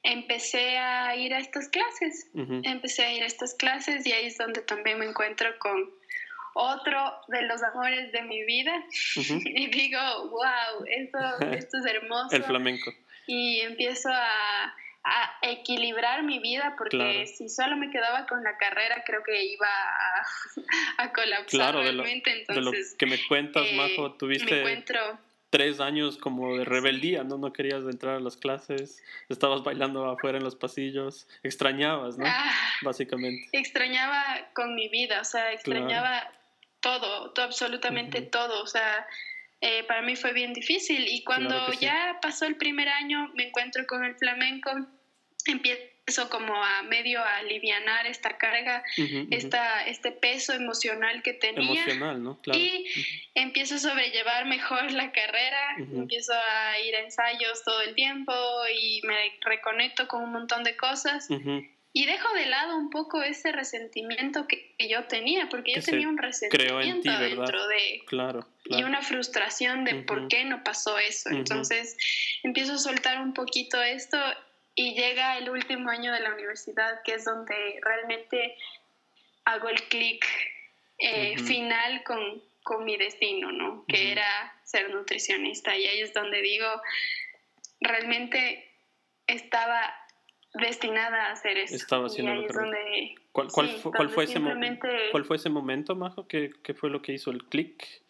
empecé a ir a estas clases. Empecé a ir a estas clases y ahí es donde también me encuentro con otro de los amores de mi vida y digo, wow, esto, esto es hermoso. El flamenco. Y empiezo a, a equilibrar mi vida porque si solo me quedaba con la carrera creo que iba a, a colapsar realmente. Entonces, que me cuentas, eh, Majo, tuviste... Encuentro tres años como de rebeldía, ¿no? No querías entrar a las clases, estabas bailando afuera en los pasillos, extrañabas, ¿no? Ah, Básicamente. Extrañaba con mi vida, o sea, extrañaba todo, todo absolutamente todo. O sea, eh, para mí fue bien difícil. Y cuando ya pasó el primer año, me encuentro con el flamenco, empiezo como a medio a alivianar esta carga, esta, este peso emocional que tenía. Emocional, ¿no? Claro. Y empiezo a sobrellevar mejor la carrera, empiezo a ir a ensayos todo el tiempo y me reconecto con un montón de cosas y dejo de lado un poco ese resentimiento que, yo tenía, porque yo tenía un resentimiento dentro de... Claro, Y una frustración de por qué no pasó eso. Entonces empiezo a soltar un poquito esto y llega el último año de la universidad, que es donde realmente hago el clic eh, final con, con, mi destino, ¿no? Que era ser nutricionista. Y ahí es donde digo, realmente estaba destinada a hacer eso. Estaba haciendo lo ¿Cuál, cuál, fue, cuál, fue ese ¿Cuál fue ese momento, Majo? ¿Qué, qué fue lo que hizo el clic?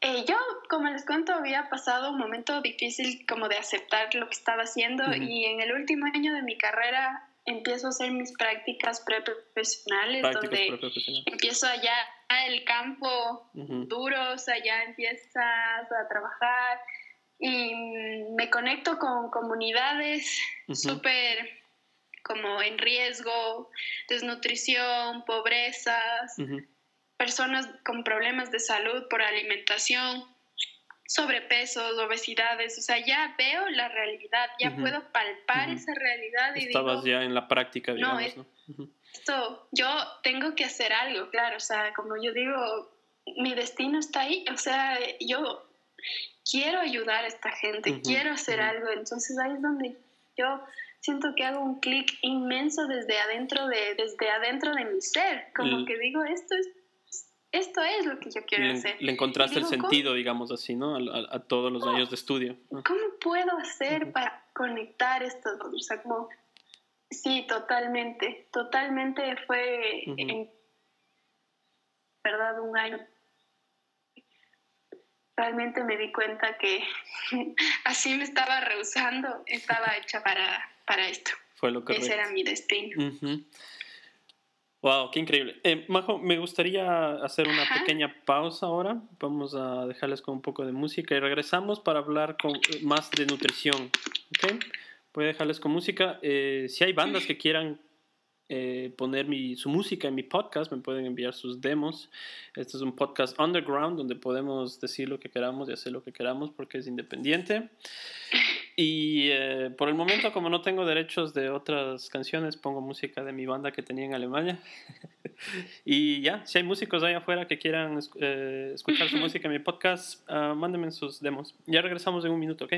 Eh, yo, como les cuento, había pasado un momento difícil como de aceptar lo que estaba haciendo y en el último año de mi carrera empiezo a hacer mis prácticas preprofesionales, donde empiezo allá el campo duro, o sea, ya empiezas a trabajar y me conecto con comunidades súper como en riesgo, desnutrición, pobrezas, personas con problemas de salud por alimentación, sobrepesos, obesidades, o sea, ya veo la realidad, ya puedo palpar esa realidad y Estabas ya en la práctica, digamos, ¿no? Esto, yo tengo que hacer algo, claro, o sea, como yo digo, mi destino está ahí, o sea, yo quiero ayudar a esta gente, quiero hacer algo. Entonces ahí es donde yo siento que hago un clic inmenso desde adentro de, desde adentro de mi ser, como que digo, esto es, esto es lo que yo quiero hacer. Le encontraste el sentido, digamos así, ¿no? A, todos los años de estudio. ¿Cómo puedo hacer para conectar estos dos? O sea, como, sí, totalmente, totalmente fue, en verdad, un año realmente me di cuenta que así me estaba rehusando, estaba hecha para, para esto. Fue lo que Ese era mi destino. Wow, qué increíble. Eh, Majo, me gustaría hacer una pequeña pausa ahora. Vamos a dejarles con un poco de música y regresamos para hablar con, eh, más de nutrición. ¿okay? Voy a dejarles con música. Eh, si hay bandas que quieran eh, poner mi, su música en mi podcast, me pueden enviar sus demos. Este es un podcast underground donde podemos decir lo que queramos y hacer lo que queramos porque es independiente. Y eh, por el momento, como no tengo derechos de otras canciones, pongo música de mi banda que tenía en Alemania. y ya, si hay músicos ahí afuera que quieran eh, escuchar su música en mi podcast, uh, mándenme sus demos. Ya regresamos en un minuto, ¿ok?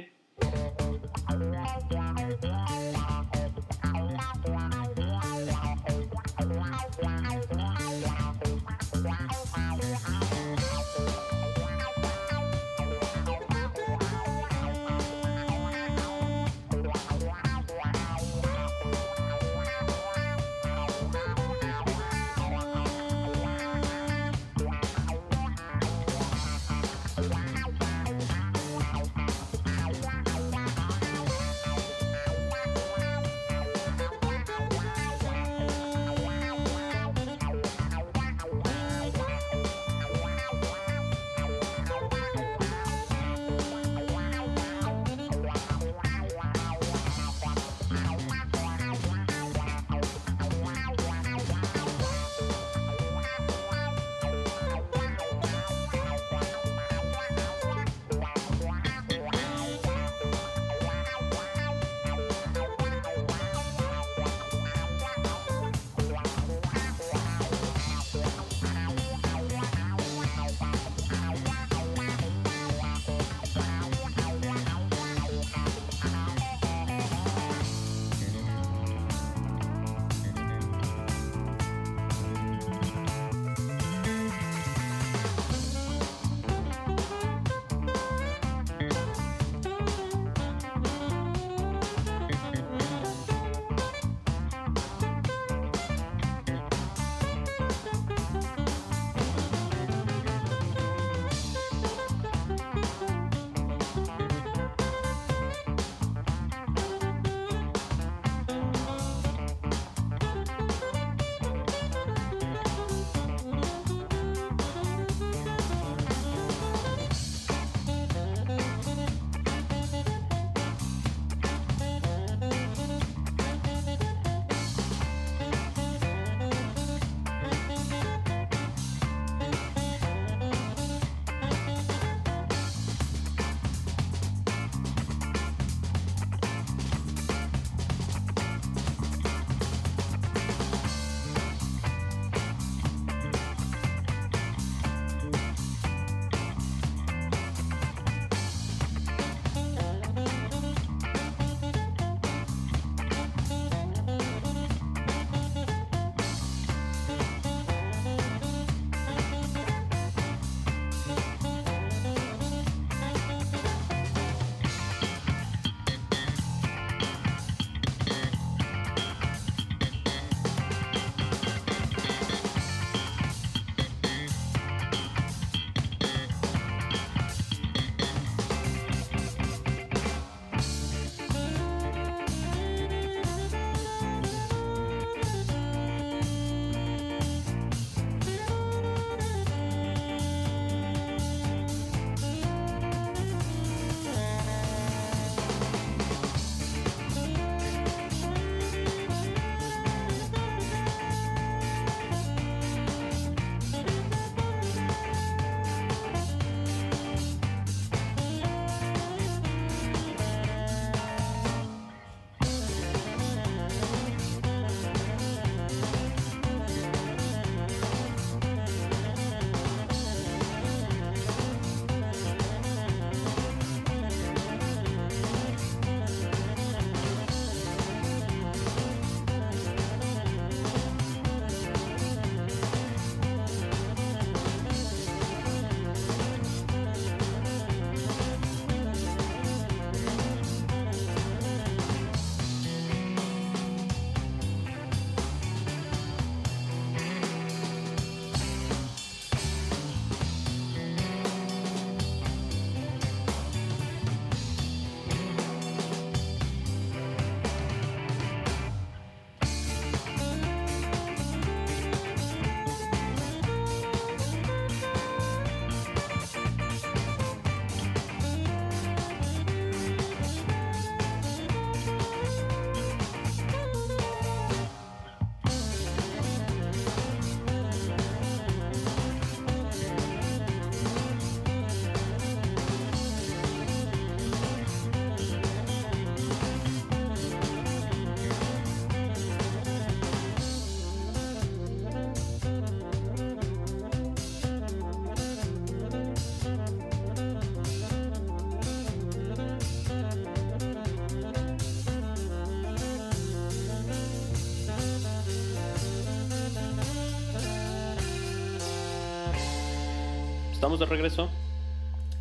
Estamos de regreso.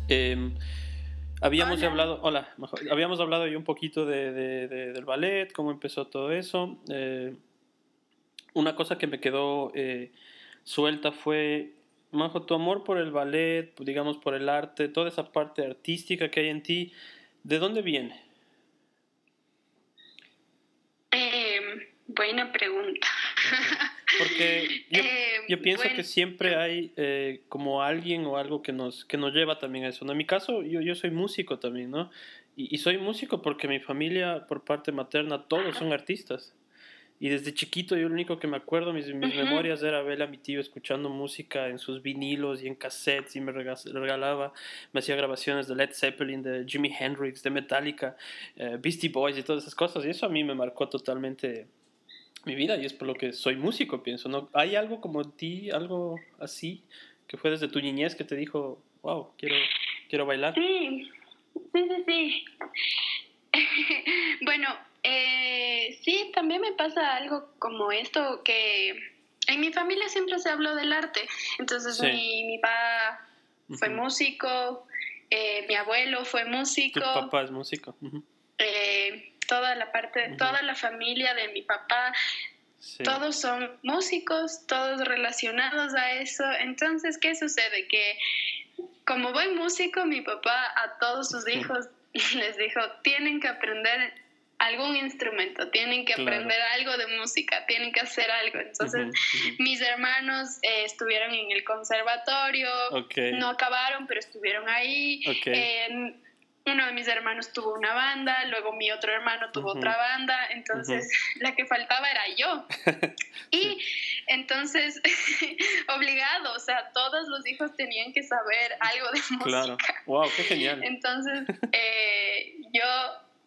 Em, habíamos hablado, hola, habíamos hablado ya un poquito de, del ballet, cómo empezó todo eso. Eh, una cosa que me quedó eh, suelta fue, Majo, tu amor por el ballet, digamos por el arte, toda esa parte artística que hay en ti, ¿de dónde viene? Em, buena pregunta. Porque yo, yo pienso que siempre hay eh, como alguien o algo que nos, que nos lleva también a eso. En mi caso, yo, yo soy músico también, ¿no? Y, y, soy músico porque mi familia, por parte materna, todos son artistas. Y desde chiquito yo lo único que me acuerdo, mis, mis memorias era ver a mi tío escuchando música en sus vinilos y en cassettes y me regalaba, me hacía grabaciones de Led Zeppelin, de Jimi Hendrix, de Metallica, eh, Beastie Boys y todas esas cosas. Y eso a mí me marcó totalmente mi vida y es por lo que soy músico, pienso. ¿no? ¿Hay algo como ti, algo así, que fue desde tu niñez que te dijo, wow, quiero, quiero bailar? Sí, sí, sí, sí. bueno, eh, sí, también me pasa algo como esto que en mi familia siempre se habló del arte. Entonces mi, mi papá fue músico, eh, mi abuelo fue músico. Tu papá es músico. eh, toda la parte, toda la familia de mi papá, todos son músicos, todos relacionados a eso. Entonces, ¿qué sucede? Que como buen músico, mi papá a todos sus hijos les dijo, tienen que aprender algún instrumento, tienen que aprender algo de música, tienen que hacer algo. Entonces, mis hermanos eh, estuvieron en el conservatorio, no acabaron, pero estuvieron ahí uno de mis hermanos tuvo una banda, luego mi otro hermano tuvo otra banda, entonces la que faltaba era yo. y entonces, obligado, o sea, todos los hijos tenían que saber algo de música. Wow, qué genial. Entonces, eh, yo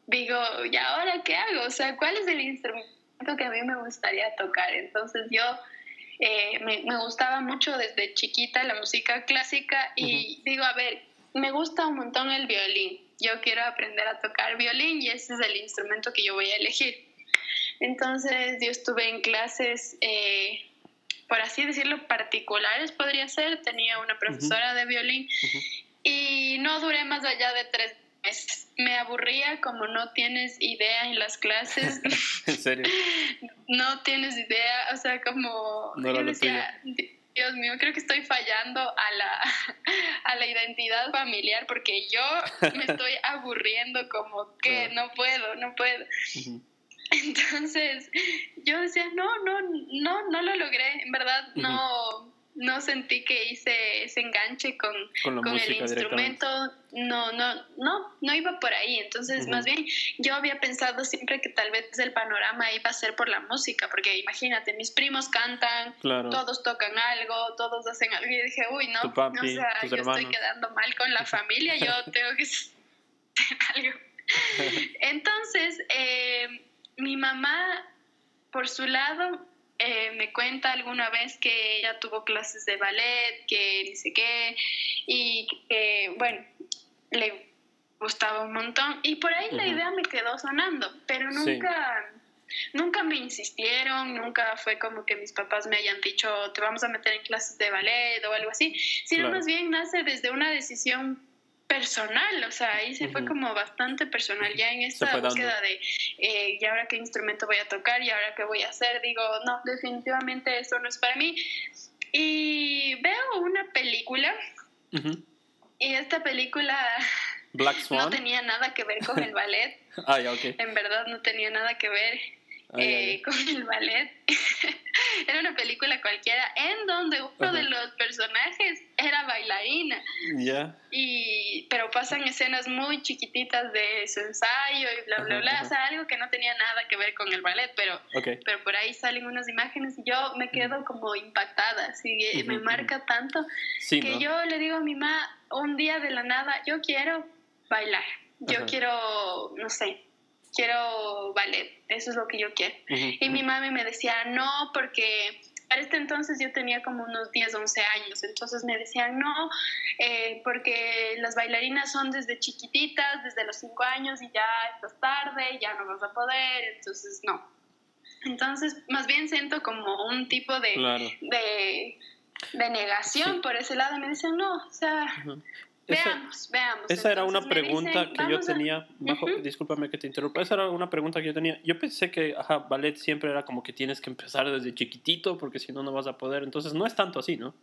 digo, ¿y ahora qué hago? O sea, ¿cuál es el instrumento que a mí me gustaría tocar? Entonces yo... Eh, me, gustaba mucho desde chiquita la música clásica y digo, a ver, me gusta un montón el violín yo quiero aprender a tocar violín y ese es el instrumento que yo voy a elegir. Entonces yo estuve en clases, eh, por así decirlo, particulares podría ser. Tenía una profesora de violín y no duré más allá de tres meses. Me aburría como no tienes idea en las clases. ¿En serio? no tienes idea, o sea, como... No yo decía, Dios mío, creo que estoy fallando a la, a la identidad familiar porque yo me estoy aburriendo como que no puedo, no puedo. Entonces, yo decía, no, no, no, no lo logré, en verdad, no no sentí que hice ese enganche con, el instrumento, no, no, no, no iba por ahí. Entonces, más bien, yo había pensado siempre que tal vez el panorama iba a ser por la música, porque imagínate, mis primos cantan, todos tocan algo, todos hacen algo, y dije, uy, no, o sea, yo estoy quedando mal con la familia, yo tengo que hacer algo. Entonces, eh, mi mamá, por su lado, eh, me cuenta alguna vez que ella tuvo clases de ballet, que dice qué, y que, bueno, le gustaba un montón. Y por ahí la idea me quedó sonando, pero nunca, nunca me insistieron, nunca fue como que mis papás me hayan dicho, te vamos a meter en clases de ballet o algo así, sino más bien nace desde una decisión personal, o sea, ahí se fue como bastante personal, ya en esta búsqueda de, eh, ¿y ahora qué instrumento voy a tocar? ¿Y ahora qué voy a hacer? Digo, no, definitivamente eso no es para mí. Y veo una película, y esta película no tenía nada que ver con el ballet. ah, En verdad no tenía nada que ver. Eh, con el ballet. era una película cualquiera en donde uno de los personajes era bailarina. Ya. Y pero pasan escenas muy chiquititas de su ensayo y bla bla bla, o sea, algo que no tenía nada que ver con el ballet, pero pero por ahí salen unas imágenes y yo me quedo como impactada, así me marca tanto que yo le digo a mi mamá un día de la nada, yo quiero bailar. Yo quiero, no sé, quiero ballet, eso es lo que yo quiero. y mi mami me decía, no, porque para este entonces yo tenía como unos 10, 11 años, entonces me decían, no, eh, porque las bailarinas son desde chiquititas, desde los 5 años y ya estás tarde, ya no vas a poder, entonces no. Entonces, más bien siento como un tipo de, de de negación por ese lado. Me dicen, no, o sea, veamos, veamos. Esa era una pregunta que yo tenía, discúlpame que te interrumpa, esa era una pregunta que yo tenía. Yo pensé que, ajá, ballet siempre era como que tienes que empezar desde chiquitito porque si no, no vas a poder. Entonces, no es tanto así, ¿no?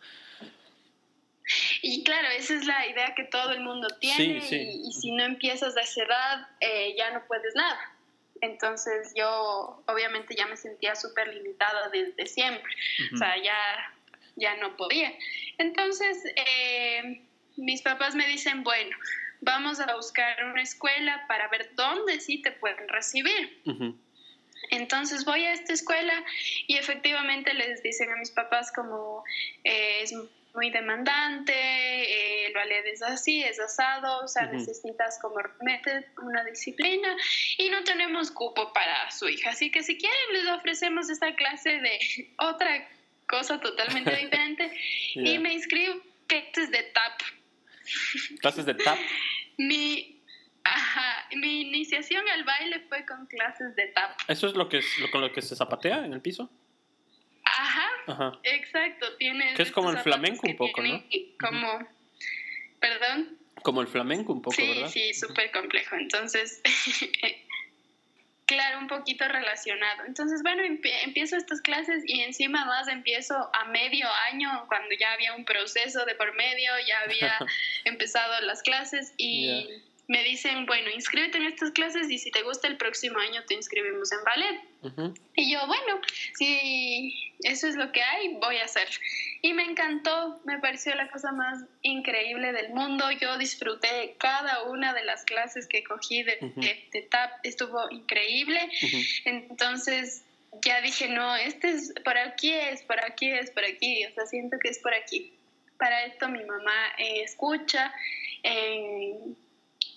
Y claro, esa es la idea que todo el mundo tiene Y, si no empiezas a esa edad, eh, ya no puedes nada. Entonces yo obviamente ya me sentía súper limitada desde siempre, o sea, ya, ya no podía. Entonces eh, mis papás me dicen, bueno, vamos a buscar una escuela para ver dónde sí te pueden recibir. Entonces voy a esta escuela y efectivamente les dicen a mis papás como eh, es muy demandante, eh, el ballet es así, es asado, o sea, necesitas como meter una disciplina y no tenemos cupo para su hija. Así que si quieren les ofrecemos esta clase de otra cosa totalmente diferente y me inscribo clases de tap. ¿Clases de tap? mi, ajá, mi iniciación al baile fue con clases de tap. ¿Eso es lo que, es, lo, con lo que se zapatea en el piso? Ajá, exacto. Tiene que es como el flamenco un poco, ¿no? Como, perdón. Como el flamenco un poco, sí, ¿verdad? Sí, súper complejo. Entonces, claro, un poquito relacionado. Entonces, bueno, empiezo estas clases y encima más empiezo a medio año, cuando ya había un proceso de por medio, ya había empezado las clases y me dicen, bueno, inscríbete en estas clases y si te gusta el próximo año te inscribimos en ballet. Y yo, bueno, si eso es lo que hay, voy a hacer. Y me encantó, me pareció la cosa más increíble del mundo. Yo disfruté cada una de las clases que cogí de, TAP, estuvo increíble. Entonces ya dije, no, este es, por aquí es, por aquí es, por aquí. O sea, siento que es por aquí. Para esto mi mamá eh, escucha. en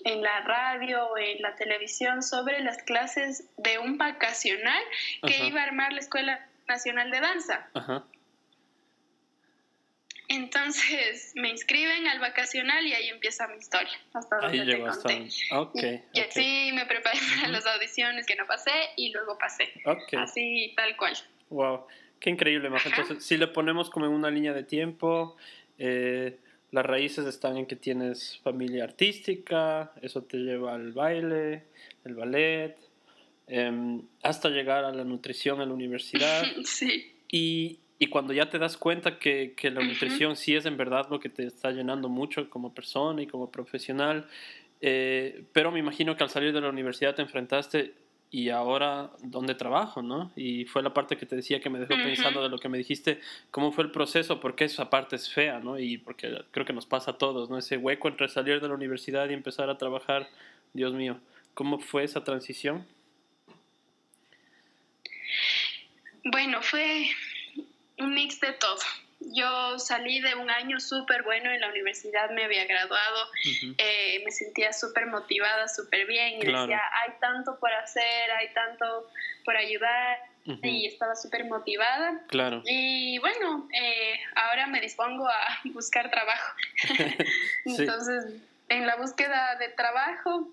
en la radio o en la televisión sobre las clases de un vacacional que iba a armar la Escuela Nacional de Danza. Entonces me inscriben al vacacional y ahí empieza mi historia. Hasta donde te conté. y, así me preparé para las audiciones que no pasé y luego pasé. Así, tal cual. Wow, qué increíble, Entonces, si le ponemos como en una línea de tiempo, eh, las raíces están en que tienes familia artística, eso te lleva al baile, el ballet, em, hasta llegar a la nutrición en la universidad. Sí. Y, y, cuando ya te das cuenta que, que la nutrición sí es en verdad lo que te está llenando mucho como persona y como profesional, eh, pero me imagino que al salir de la universidad te enfrentaste y ahora dónde trabajo, ¿no? Y fue la parte que te decía que me dejó pensando de lo que me dijiste, cómo fue el proceso, porque esa parte es fea, ¿no? Y porque creo que nos pasa a todos, ¿no? Ese hueco entre salir de la universidad y empezar a trabajar, Dios mío, ¿cómo fue esa transición? Bueno, fue un mix de todo yo salí de un año súper bueno en la universidad, me había graduado, eh, me sentía súper motivada, súper bien y decía, hay tanto por hacer, hay tanto por ayudar y estaba súper motivada. Claro. Y bueno, eh, ahora me dispongo a buscar trabajo. Entonces, en la búsqueda de trabajo,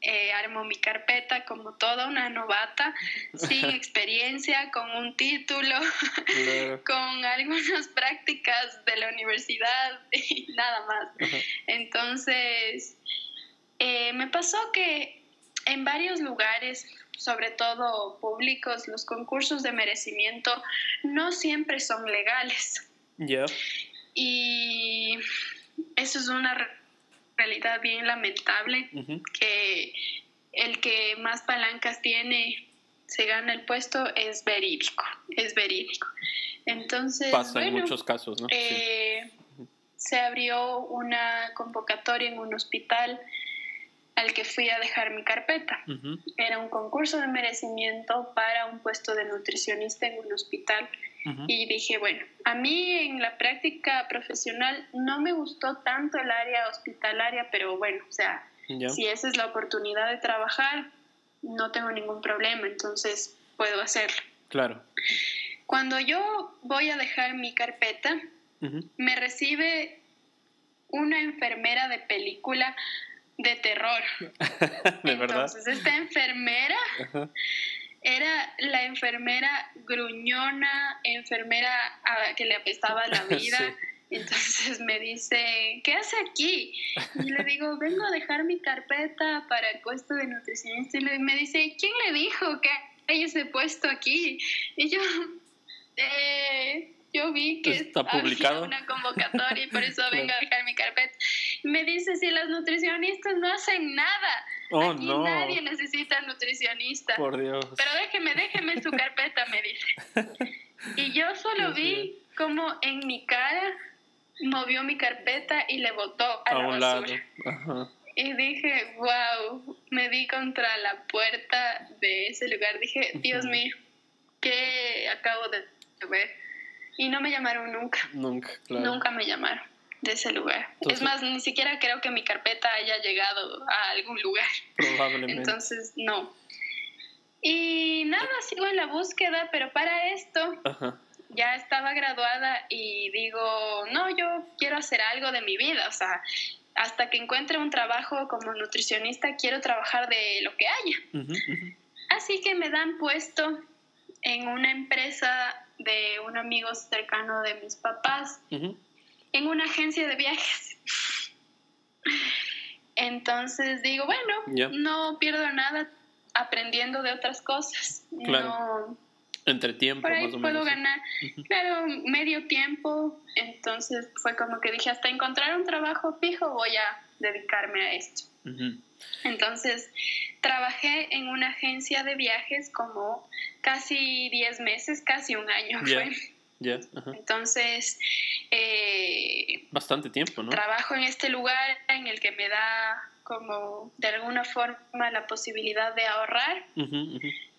eh, armo mi carpeta como toda una novata, sin experiencia, con un título, con algunas prácticas de la universidad y nada más. Entonces, eh, me pasó que en varios lugares, sobre todo públicos, los concursos de merecimiento no siempre son legales. Y eso es una realidad bien lamentable que el que más palancas tiene se gana el puesto es verídico, es verídico. Entonces, pasa en muchos casos, ¿no? Eh, se abrió una convocatoria en un hospital al que fui a dejar mi carpeta. Era un concurso de merecimiento para un puesto de nutricionista en un hospital y dije, bueno, a mí en la práctica profesional no me gustó tanto el área hospitalaria, pero bueno, o sea, si esa es la oportunidad de trabajar, no tengo ningún problema, entonces puedo hacerlo. Claro. Cuando yo voy a dejar mi carpeta, me recibe una enfermera de película de terror. ¿De Entonces, esta enfermera era la enfermera gruñona, enfermera a que le apestaba la vida. Entonces me dice, ¿qué hace aquí? Y le digo, vengo a dejar mi carpeta para el puesto de nutricionista. Y me dice, ¿quién le dijo que hay ese puesto aquí? Y yo, eh, yo vi que está publicado una convocatoria y por eso vengo a dejar mi carpeta. Me dice, si los nutricionistas no hacen nada, oh, aquí no. nadie necesita nutricionista. Por Dios. Pero déjeme, déjeme su carpeta, me dice. Y yo solo vi como en mi cara movió mi carpeta y le botó a, la un basura. lado. Ajá. Y dije, wow, me di contra la puerta de ese lugar. Dije, Dios mío, ¿qué acabo de ver? Y no me llamaron nunca. Nunca, claro. Nunca me llamaron de ese lugar. Entonces- es más, ni siquiera creo que mi carpeta haya llegado a algún lugar. Probablemente. Entonces, no. Y nada, sigo en la búsqueda, pero para esto Ajá. ya estaba graduada y digo, no, yo quiero hacer algo de mi vida, o sea, hasta que encuentre un trabajo como nutricionista, quiero trabajar de lo que haya. Así que me dan puesto en una empresa de un amigo cercano de mis papás, en una agencia de viajes. Entonces digo, bueno, no pierdo nada aprendiendo de otras cosas. Claro. No, Entre tiempo, por ahí más o puedo menos. ganar, claro, medio tiempo. Entonces fue como que dije, hasta encontrar un trabajo fijo voy a dedicarme a esto. Entonces trabajé en una agencia de viajes como casi 10 meses, casi un año fue. Ajá. Entonces eh, Bastante tiempo, ¿no? trabajo en este lugar en el que me da como de alguna forma la posibilidad de ahorrar.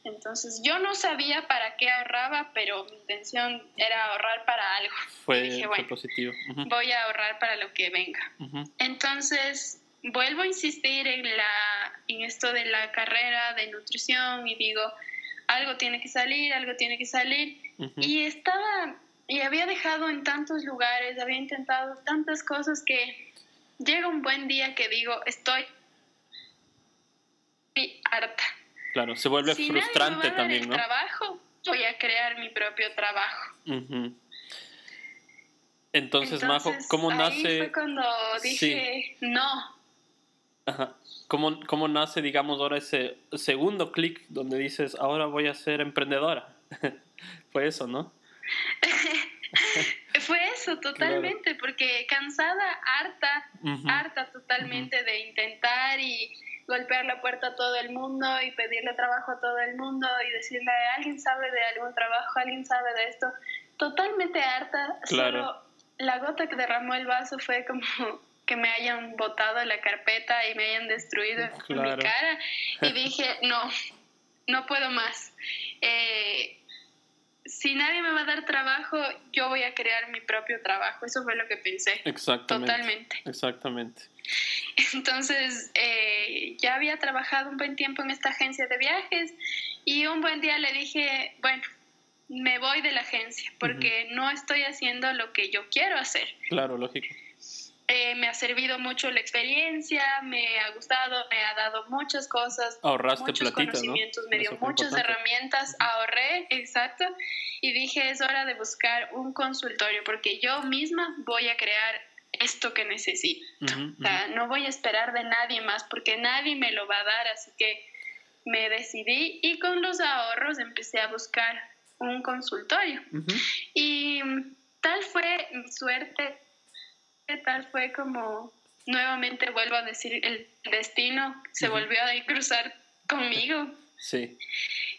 Entonces yo no sabía para qué ahorraba, pero mi intención era ahorrar para algo. Fue, dije, fue bueno. positivo. Voy a ahorrar para lo que venga. Entonces vuelvo a insistir en, la, en esto de la carrera de nutrición y digo, algo tiene que salir, algo tiene que salir. Y estaba, y había dejado en tantos lugares, había intentado tantas cosas que llega un buen día que digo, estoy harta. Claro, se vuelve si nadie me va frustrante a dar también, el ¿no? trabajo, voy a crear mi propio trabajo. Entonces, Majo, ¿cómo ahí nace? fue cuando dije, no, Ajá. ¿Cómo, ¿Cómo nace, digamos, ahora ese segundo clic donde dices, ahora voy a ser emprendedora? Fue eso, ¿no? Fue eso totalmente, porque cansada, harta, Ujú. harta totalmente de intentar y golpear la puerta a todo el mundo y pedirle trabajo a todo el mundo y decirle, ¿alguien sabe de algún trabajo? ¿Alguien sabe de esto? Totalmente harta. Claro. Solo la gota que derramó el vaso fue como que me hayan botado la carpeta y me hayan destruido Claro. mi cara. Y dije, no, no puedo más. Eh, si nadie me va a dar trabajo, yo voy a crear mi propio trabajo. Eso fue lo que pensé. Exactamente. Totalmente. Exactamente. Entonces, eh, ya había trabajado un buen tiempo en esta agencia de viajes y un buen día le dije, bueno, me voy de la agencia porque no estoy haciendo lo que yo quiero hacer. Claro, lógico. Eh, me ha servido mucho la experiencia, me ha gustado, me ha dado muchas cosas, Ahorraste muchos conocimientos, me dio muchas importante. herramientas, ahorré, exacto, y dije es hora de buscar un consultorio porque yo misma voy a crear esto que necesito. Ujú, O sea, no voy a esperar de nadie más porque nadie me lo va a dar, así que me decidí y con los ahorros empecé a buscar un consultorio. Y tal fue mi suerte, tal fue como, nuevamente vuelvo a decir, el destino se volvió a cruzar conmigo Sí.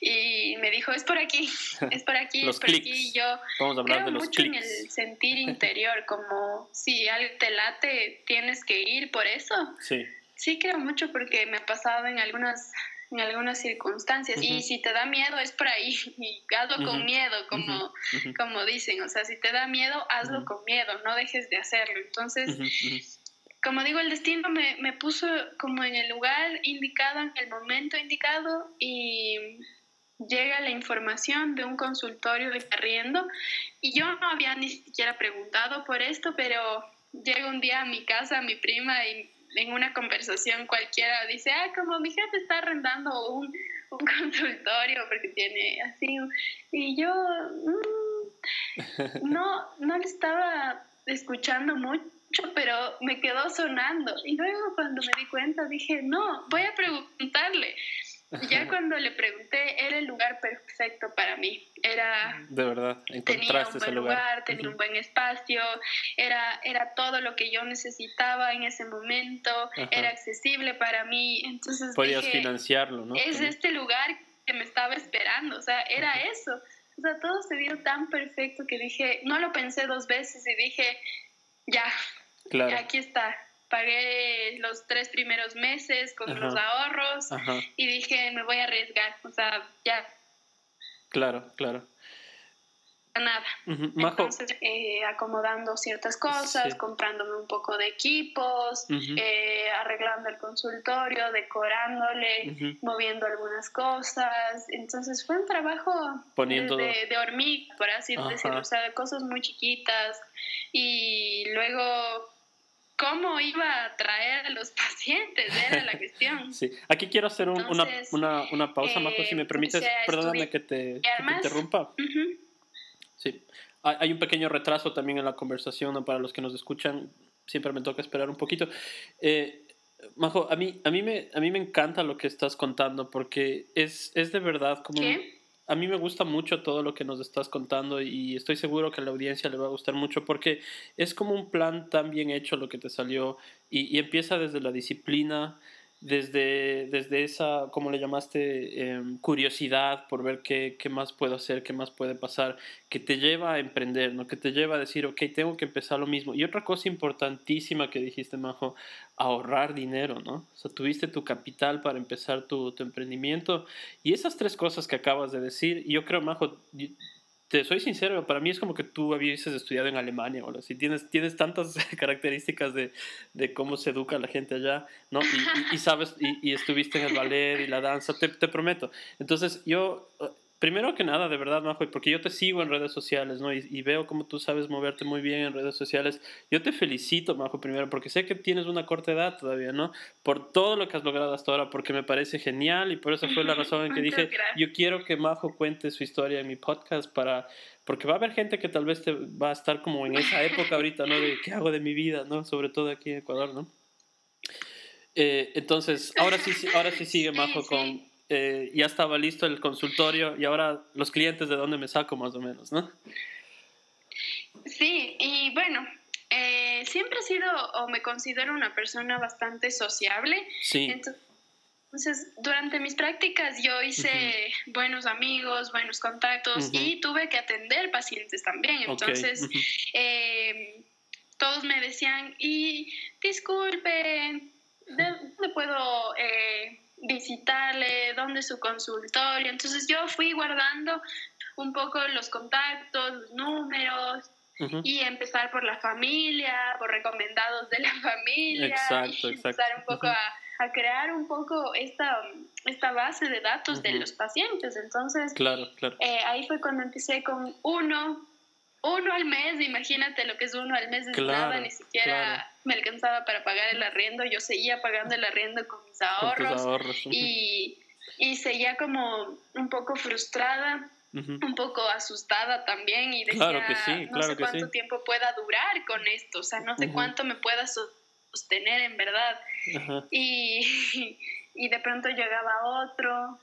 y me dijo, es por aquí, es por aquí, Los es por aquí. clics. Y yo Vamos a hablar creo de los mucho en clics. el sentir interior, como si algo te late, tienes que ir por eso. Sí. Sí creo mucho porque me ha pasado en algunas en algunas circunstancias. Y Ujú. si te da miedo es por ahí. Y hazlo con Ujú. miedo como Ujú, ujú, como dicen. O sea si te da miedo hazlo con miedo. No dejes de hacerlo. Entonces como digo el destino me, me puso como en el lugar indicado en el momento indicado y llega la información de un consultorio de arriendo y yo no había ni siquiera preguntado por esto pero llega un día a mi casa mi prima y en una conversación cualquiera dice, ah, como mi jefe está arrendando un, un consultorio porque tiene así. Y yo mm, no, no le estaba escuchando mucho pero me quedó sonando. Y luego cuando me di cuenta dije, no, voy a preguntarle. Ya cuando le pregunté, era el lugar perfecto para mí. Era. De verdad, tenía un buen lugar, tenía un buen espacio, era, era todo lo que yo necesitaba en ese momento, era accesible para mí. Entonces. Podías financiarlo, ¿no? Es este lugar que me estaba esperando, o sea, era eso. O sea, todo se vio tan perfecto que dije, no lo pensé dos veces y dije, ya, claro. aquí está pagué los tres primeros meses con los ahorros y dije, me voy a arriesgar, o sea, ya. Claro, claro. Nada. Entonces, eh, acomodando ciertas cosas, comprándome un poco de equipos, eh, arreglando el consultorio, decorándole, moviendo algunas cosas. Entonces fue un trabajo Poniendo... de, de hormiga, por así decirlo, o sea, de cosas muy chiquitas. Y luego cómo iba a traer a los pacientes, era la cuestión. sí, aquí quiero hacer una, una, una, pausa, Majo, si me eh, permites, perdóname que te, interrumpa. Sí, hay un pequeño retraso también en la conversación, para los que nos escuchan, siempre me toca esperar un poquito. Eh, Majo, a mí, a, mí me, a mí me encanta lo que estás contando porque es, es de verdad como... ¿Qué? A mí me gusta mucho todo lo que nos estás contando y estoy seguro que a la audiencia le va a gustar mucho porque es como un plan tan bien hecho lo que te salió y, y empieza desde la disciplina, desde, desde esa, como le llamaste, em, curiosidad por ver qué, qué, más puedo hacer, qué más puede pasar, que te lleva a emprender, ¿no? que te lleva a decir, ok, tengo que empezar lo mismo. Y otra cosa importantísima que dijiste, Majo, ahorrar dinero, ¿no? O sea, tuviste tu capital para empezar tu, tu emprendimiento. Y esas tres cosas que acabas de decir, yo creo, Majo, te soy sincero, para mí es como que tú hubieses estudiado en Alemania, o si tienes, tienes tantas características de, de, cómo se educa la gente allá, ¿no? Y, sabes, y, y, estuviste en el ballet y la danza, te, te prometo. Entonces, yo Primero que nada, de verdad, Majo, porque yo te sigo en redes sociales, ¿no? Y, veo cómo tú sabes moverte muy bien en redes sociales. Yo te felicito, Majo, primero, porque sé que tienes una corta edad todavía, ¿no? Por todo lo que has logrado hasta ahora, porque me parece genial y por eso fue la razón en que dije, yo quiero que Majo cuente su historia en mi podcast para... Porque va a haber gente que tal vez te va a estar como en esa época ahorita, ¿no? De qué hago de mi vida, ¿no? Sobre todo aquí en Ecuador, ¿no? Eh, entonces, ahora sí, ahora sí sigue Majo con, eh, ya estaba listo el consultorio y ahora los clientes de dónde me saco más o menos, ¿no? Sí, y bueno, eh, siempre he sido o me considero una persona bastante sociable. Sí. Entonces, durante mis prácticas yo hice buenos amigos, buenos contactos y tuve que atender pacientes también. Entonces, eh, todos me decían, y disculpe, ¿dónde puedo visitarle, dónde su consultorio. Entonces yo fui guardando un poco los contactos, los números, y empezar por la familia, por recomendados de la familia, exacto, y empezar un poco a, crear un poco esta, esta base de datos de los pacientes. Entonces, claro, claro. Eh, ahí fue cuando empecé con uno, uno al mes, imagínate lo que es uno al mes de nada, ni siquiera me alcanzaba para pagar el arriendo, yo seguía pagando el arriendo con mis ahorros, y, y, seguía como un poco frustrada, un poco asustada también y decía, no sé cuánto tiempo pueda durar con esto, o sea, no sé cuánto me pueda sostener en verdad. Y, y de pronto llegaba otro,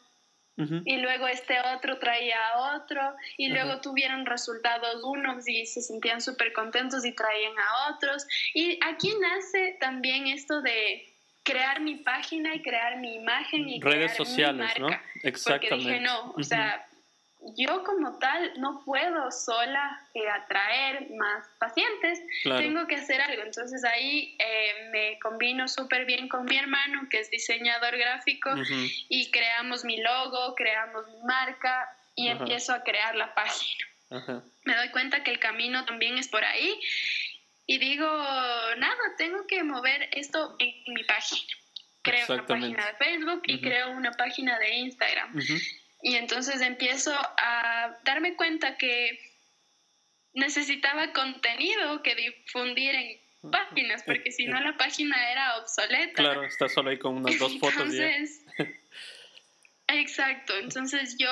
y luego este otro traía a otro y luego tuvieron resultados unos y se sentían súper contentos y traían a otros. Y aquí nace también esto de crear mi página y crear mi imagen y redes sociales, ¿no? Exactamente. Porque dije, no, o sea, yo como tal no puedo sola eh, atraer más pacientes, tengo que hacer algo. Entonces ahí eh, me combino súper bien con mi hermano, que es diseñador gráfico, y creamos mi logo, creamos mi marca y empiezo a crear la página. Me doy cuenta que el camino también es por ahí y digo, nada, tengo que mover esto en mi página. Creo una página de Facebook y creo una página de Instagram. Y entonces empiezo a darme cuenta que necesitaba contenido que difundir en páginas, porque si no la página era obsoleta. Claro, está solo ahí con unas dos fotos. Exacto, entonces yo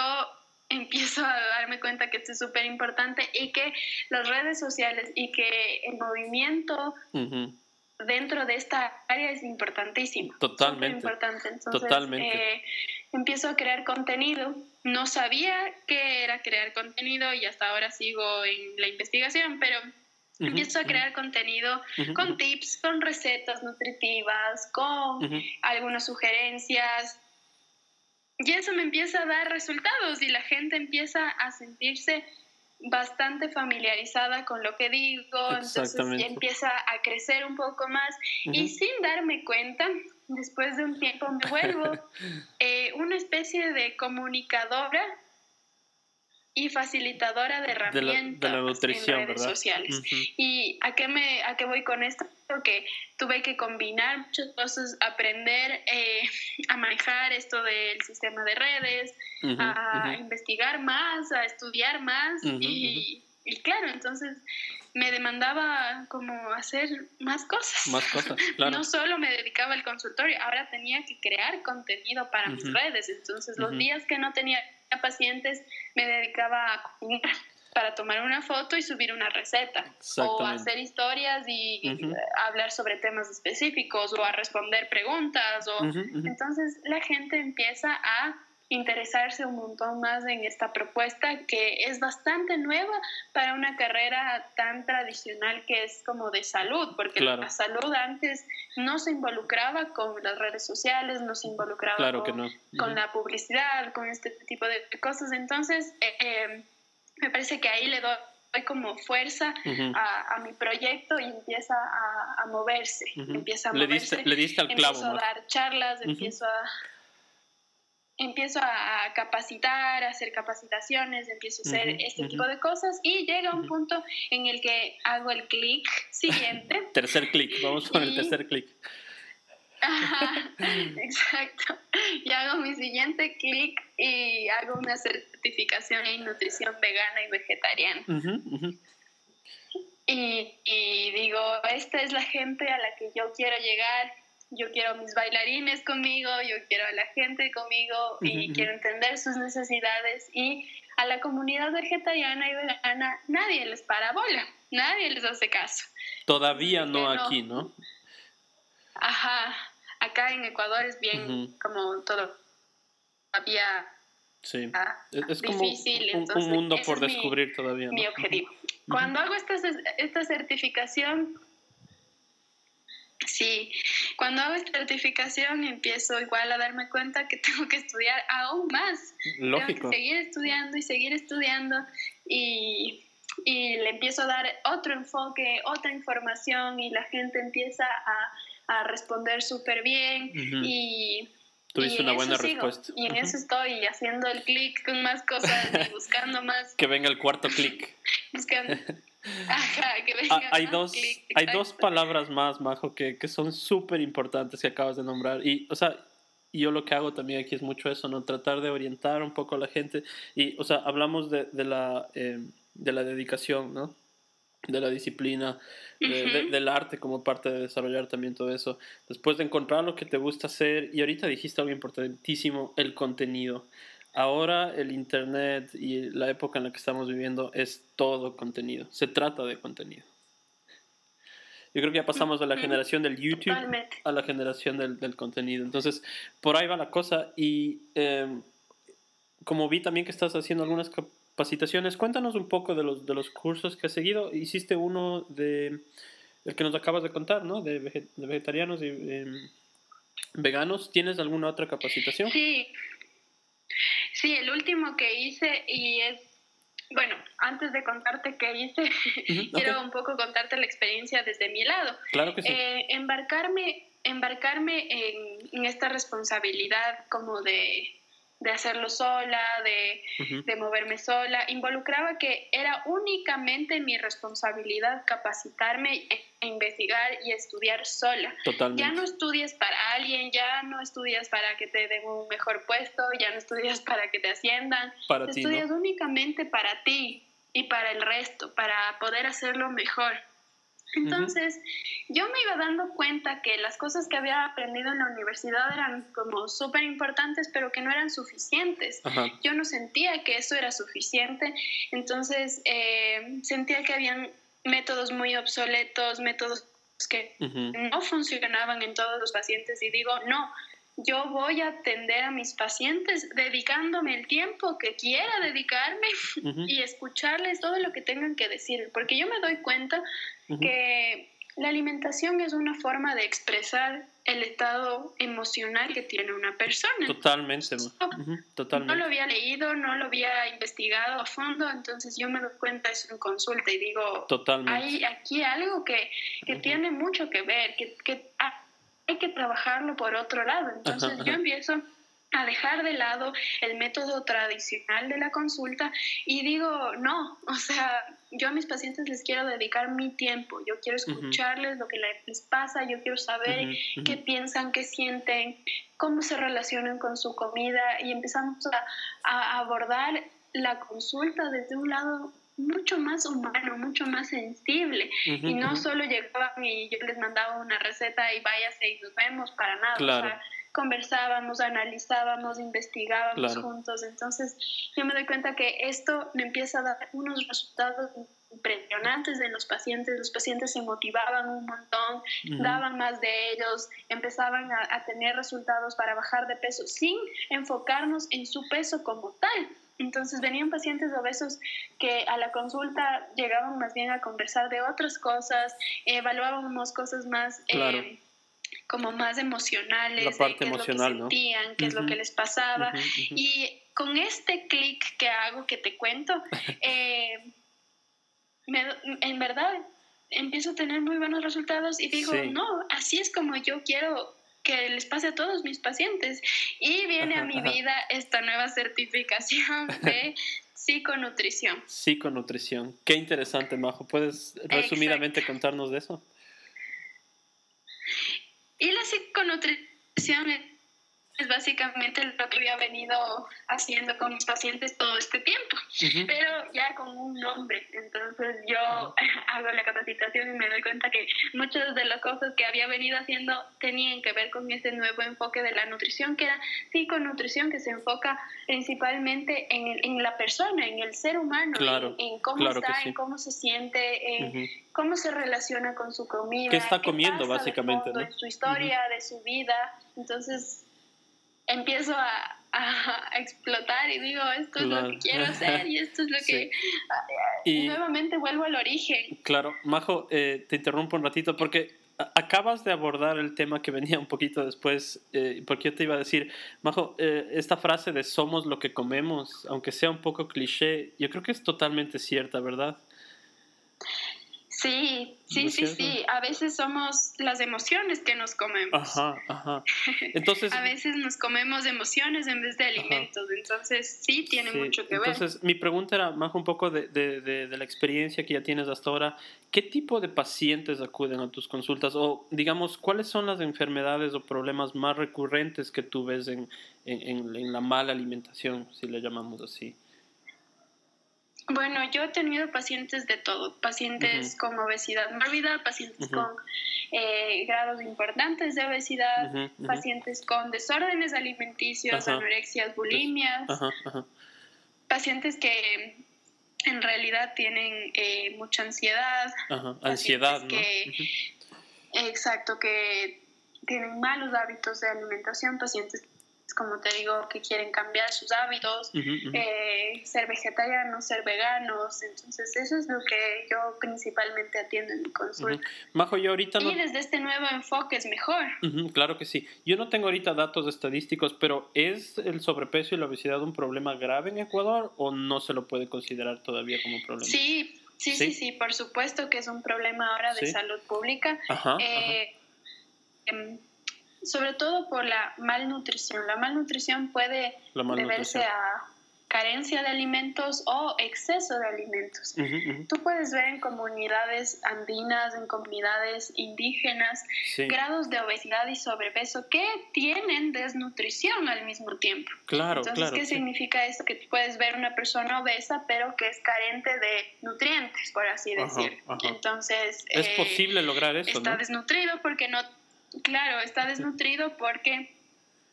empiezo a darme cuenta que esto es súper importante y que las redes sociales y que el movimiento dentro de esta área es importantísimo. Totalmente. importante. Entonces, Totalmente. Eh, empiezo a crear contenido. No sabía qué era crear contenido y hasta ahora sigo en la investigación, pero empiezo a crear contenido con tips, con recetas nutritivas, con algunas sugerencias. Y eso me empieza a dar resultados y la gente empieza a sentirse bastante familiarizada con lo que digo, entonces ya empieza a crecer un poco más. Y sin darme cuenta, después de un tiempo me vuelvo eh, una especie de comunicadora y facilitadora de herramientas en redes sociales. ¿Y a qué, me, a qué voy con esto? Porque tuve que combinar muchas cosas, aprender eh, a manejar esto del sistema de redes, a investigar más, a estudiar más y, y, claro, entonces me demandaba como hacer más cosas. Más cosas, claro. no solo me dedicaba al consultorio, ahora tenía que crear contenido para mis redes, entonces los días que no tenía pacientes me dedicaba a para tomar una foto y subir una receta. O hacer historias y hablar sobre temas específicos o a responder preguntas o entonces la gente empieza a interesarse un montón más en esta propuesta que es bastante nueva para una carrera tan tradicional que es como de salud, porque la salud antes no se involucraba con las redes sociales, no se involucraba con, la publicidad, con este tipo de cosas. Entonces, eh, eh, me parece que ahí le doy como fuerza a, mi proyecto y empieza a, moverse, empieza a moverse. Le diste, al clavo. Empiezo a dar charlas, empiezo a empiezo a capacitar, a hacer capacitaciones, empiezo a hacer este tipo de cosas y llega un punto en el que hago el clic siguiente. tercer clic, vamos con el tercer clic. exacto. Y hago mi siguiente clic y hago una certificación en nutrición vegana y vegetariana. Y, y digo, esta es la gente a la que yo quiero llegar yo quiero a mis bailarines conmigo, yo quiero a la gente conmigo y quiero entender sus necesidades y a la comunidad vegetariana y vegana nadie les para bola, nadie les hace caso. Todavía no, aquí, ¿no? Ajá, acá en Ecuador es bien como todo todavía sí. es, difícil. Como un, mundo por descubrir todavía. Mi objetivo. Cuando hago esta, esta certificación, Sí, cuando hago certificación empiezo igual a darme cuenta que tengo que estudiar aún más. Lógico. Tengo que seguir estudiando y seguir estudiando y, y le empiezo a dar otro enfoque, otra información y la gente empieza a, a responder súper bien y... Tuviste una buena respuesta. Y en eso estoy, haciendo el clic con más cosas y buscando más. que venga el cuarto clic. buscando. Que ah, hay dos, hay dos palabras más, Majo, que, que son súper importantes que acabas de nombrar. Y, o sea, yo lo que hago también aquí es mucho eso, ¿no? Tratar de orientar un poco a la gente. Y, o sea, hablamos de, de la, eh, de la dedicación, ¿no? De la disciplina, del arte como parte de desarrollar también todo eso. Después de encontrar lo que te gusta hacer, y ahorita dijiste algo importantísimo, el contenido. Ahora el Internet y la época en la que estamos viviendo es todo contenido, se trata de contenido. Yo creo que ya pasamos de la generación del YouTube a la generación del, contenido. Entonces, por ahí va la cosa. Y em, como vi también que estás haciendo algunas capacitaciones, cuéntanos un poco de los, de los cursos que has seguido. Hiciste uno de el que nos acabas de contar, ¿no? De, vegetarianos y em, veganos. ¿Tienes alguna otra capacitación? Sí, Sí, el último que hice y es, bueno, antes de contarte qué hice, quiero un poco contarte la experiencia desde mi lado. Claro que sí. Eh, embarcarme embarcarme en, esta responsabilidad como de de hacerlo sola, de, de, moverme sola, involucraba que era únicamente mi responsabilidad capacitarme, e, e investigar y estudiar sola. Totalmente. Ya no estudias para alguien, ya no estudias para que te den un mejor puesto, ya no estudias para que te asciendan, para ti, estudias únicamente para ti y para el resto, para poder hacerlo mejor. Entonces, yo me iba dando cuenta que las cosas que había aprendido en la universidad eran como súper importantes, pero que no eran suficientes. Yo no sentía que eso era suficiente, entonces eh, sentía que habían métodos muy obsoletos, métodos que no funcionaban en todos los pacientes y digo, no, yo voy a atender a mis pacientes dedicándome el tiempo que quiera dedicarme y escucharles todo lo que tengan que decir, porque yo me doy cuenta que la alimentación es una forma de expresar el estado emocional que tiene una persona. Totalmente, totalmente. No lo había leído, no lo había investigado a fondo, entonces yo me doy cuenta eso en consulta y digo, totalmente. hay aquí algo que, que tiene mucho que ver, que, que hay que trabajarlo por otro lado. Entonces yo empiezo a dejar de lado el método tradicional de la consulta y digo, no, o sea, yo a mis pacientes les quiero dedicar mi tiempo, yo quiero escucharles lo que les pasa, yo quiero saber qué piensan, qué sienten, cómo se relacionan con su comida y empezamos a, a abordar la consulta desde un lado mucho más humano, mucho más sensible. y no solo llegaban y yo les mandaba una receta y váyase y nos vemos para nada. O sea, conversábamos, analizábamos, investigábamos juntos. Entonces yo me doy cuenta que esto me empieza a dar unos resultados impresionantes de los pacientes. Los pacientes se motivaban un montón, daban más de ellos, empezaban a, a tener resultados para bajar de peso sin enfocarnos en su peso como tal entonces venían pacientes obesos que a la consulta llegaban más bien a conversar de otras cosas, evaluábamos cosas más eh, como más emocionales, La parte emocional, es lo que sentían, qué es lo que les pasaba. Y con este clic que hago, que te cuento, eh, en verdad empiezo a tener muy buenos resultados y digo, no, así es como yo quiero que les pase a todos mis pacientes. Y viene a mi vida esta nueva certificación de psiconutrición. Psiconutrición. Qué interesante, Majo. ¿Puedes resumidamente contarnos de eso? Y la psiconutrición es básicamente lo que había venido haciendo con mis pacientes todo este tiempo, pero ya con un nombre. Entonces yo hago la capacitación y me doy cuenta que muchas de las cosas que había venido haciendo tenían que ver con ese nuevo enfoque de la nutrición, que era psiconutrición, que se enfoca principalmente en, en la persona, en el ser humano, en, cómo está, en cómo se siente, en cómo se relaciona con su comida. ¿Qué está comiendo, básicamente? De su historia, de su vida. Entonces empiezo a, explotar y digo, esto es lo que quiero hacer y esto es lo que... Y, nuevamente vuelvo al origen. Claro, Majo, eh, te interrumpo un ratito porque acabas de abordar el tema que venía un poquito después, eh, porque yo te iba a decir, Majo, eh, esta frase de somos lo que comemos, aunque sea un poco cliché, yo creo que es totalmente cierta, ¿verdad? Sí, sí, sí, sí. A veces somos las emociones que nos comemos. Ajá, ajá. Entonces, a veces nos comemos emociones en vez de alimentos. Entonces, sí, tiene mucho que ver. Entonces, mi pregunta era más un poco de, de, de, la experiencia que ya tienes hasta ahora. ¿Qué tipo de pacientes acuden a tus consultas? O, digamos, ¿cuáles son las enfermedades o problemas más recurrentes que tú ves en, en, en la mala alimentación, si le llamamos así? Bueno, yo he tenido pacientes de todo, pacientes con obesidad mórbida, pacientes con eh, grados importantes de obesidad, pacientes con desórdenes alimenticios, anorexias, pues, bulimias, pacientes que en realidad tienen eh, mucha ansiedad, ansiedad, ¿no? exacto, que tienen malos hábitos de alimentación, pacientes como te digo, que quieren cambiar sus hábitos, eh, ser vegetarianos, ser veganos. Entonces, eso es lo que yo principalmente atiendo en mi consulta. Majo, yo ahorita no... Y desde este nuevo enfoque es mejor. claro que sí. Yo no tengo ahorita datos estadísticos, pero ¿es el sobrepeso y la obesidad un problema grave en Ecuador o no se lo puede considerar todavía como un problema? Sí, sí, sí, sí, por supuesto que es un problema ahora de salud pública. Ajá, eh, em, sobre todo por la malnutrición. La malnutrición puede deberse a carencia de alimentos o exceso de alimentos. Tú puedes ver en comunidades andinas, en comunidades indígenas, grados de obesidad y sobrepeso que tienen desnutrición al mismo tiempo. Claro, Entonces, ¿qué significa esto? Que tú puedes ver una persona obesa pero que es carente de nutrientes, por así decirlo. Entonces... Es eh, posible lograr eso. Está desnutrido porque no... Claro, está desnutrido porque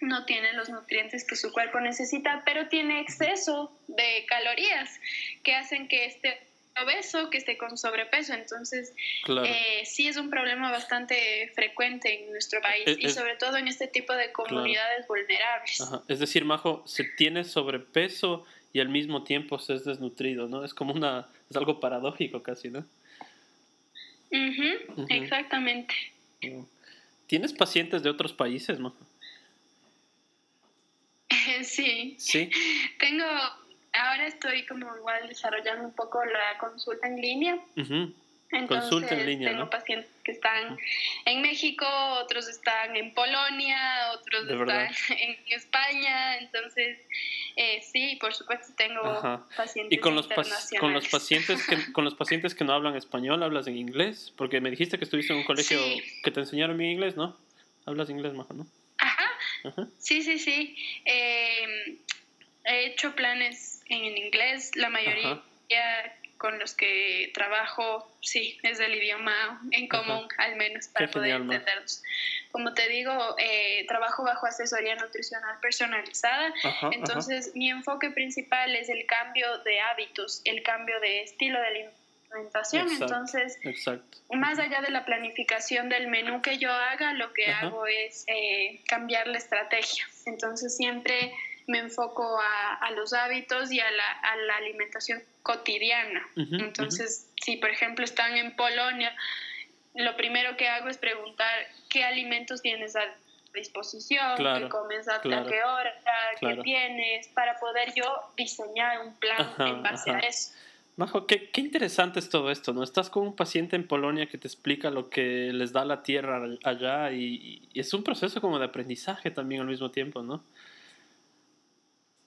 no tiene los nutrientes que su cuerpo necesita, pero tiene exceso de calorías que hacen que esté obeso, que esté con sobrepeso. Entonces, eh, sí es un problema bastante frecuente en nuestro país y sobre todo en este tipo de comunidades vulnerables. Es decir, Majo, se tiene sobrepeso y al mismo tiempo se es desnutrido, ¿no? Es como una, es algo paradójico casi, ¿no? Exactamente. ¿Tienes pacientes de otros países, Majo? Sí. Sí. Tengo, ahora estoy como igual desarrollando un poco la consulta en línea. Entonces, consulta en línea, tengo pacientes que están en México, otros están en Polonia, otros están en España, entonces eh, sí, por supuesto tengo pacientes ¿Y con los, con los pacientes que con los pacientes que no hablan español, hablas en inglés? Porque me dijiste que estuviste en un colegio que te enseñaron bien inglés, ¿no? Hablas inglés, Majo, ¿no? Sí, sí, sí. Em, he hecho planes en inglés, la mayoría con los que trabajo, sí, es el idioma en común, al menos para poder entenderlos. Como te digo, eh, trabajo bajo asesoría nutricional personalizada, entonces mi enfoque principal es el cambio de hábitos, el cambio de estilo de alimentación entonces, más allá de la planificación del menú que yo haga, lo que hago es eh, cambiar la estrategia. Entonces, siempre me enfoco a, los hábitos y a la, alimentación cotidiana. Entonces, si por ejemplo están en Polonia, lo primero que hago es preguntar qué alimentos tienes a disposición, qué comes a, qué hora, qué tienes, para poder yo diseñar un plan en base a eso. Majo, qué, qué, interesante es todo esto, ¿no? Estás con un paciente en Polonia que te explica lo que les da la tierra allá y, es un proceso como de aprendizaje también al mismo tiempo, ¿no?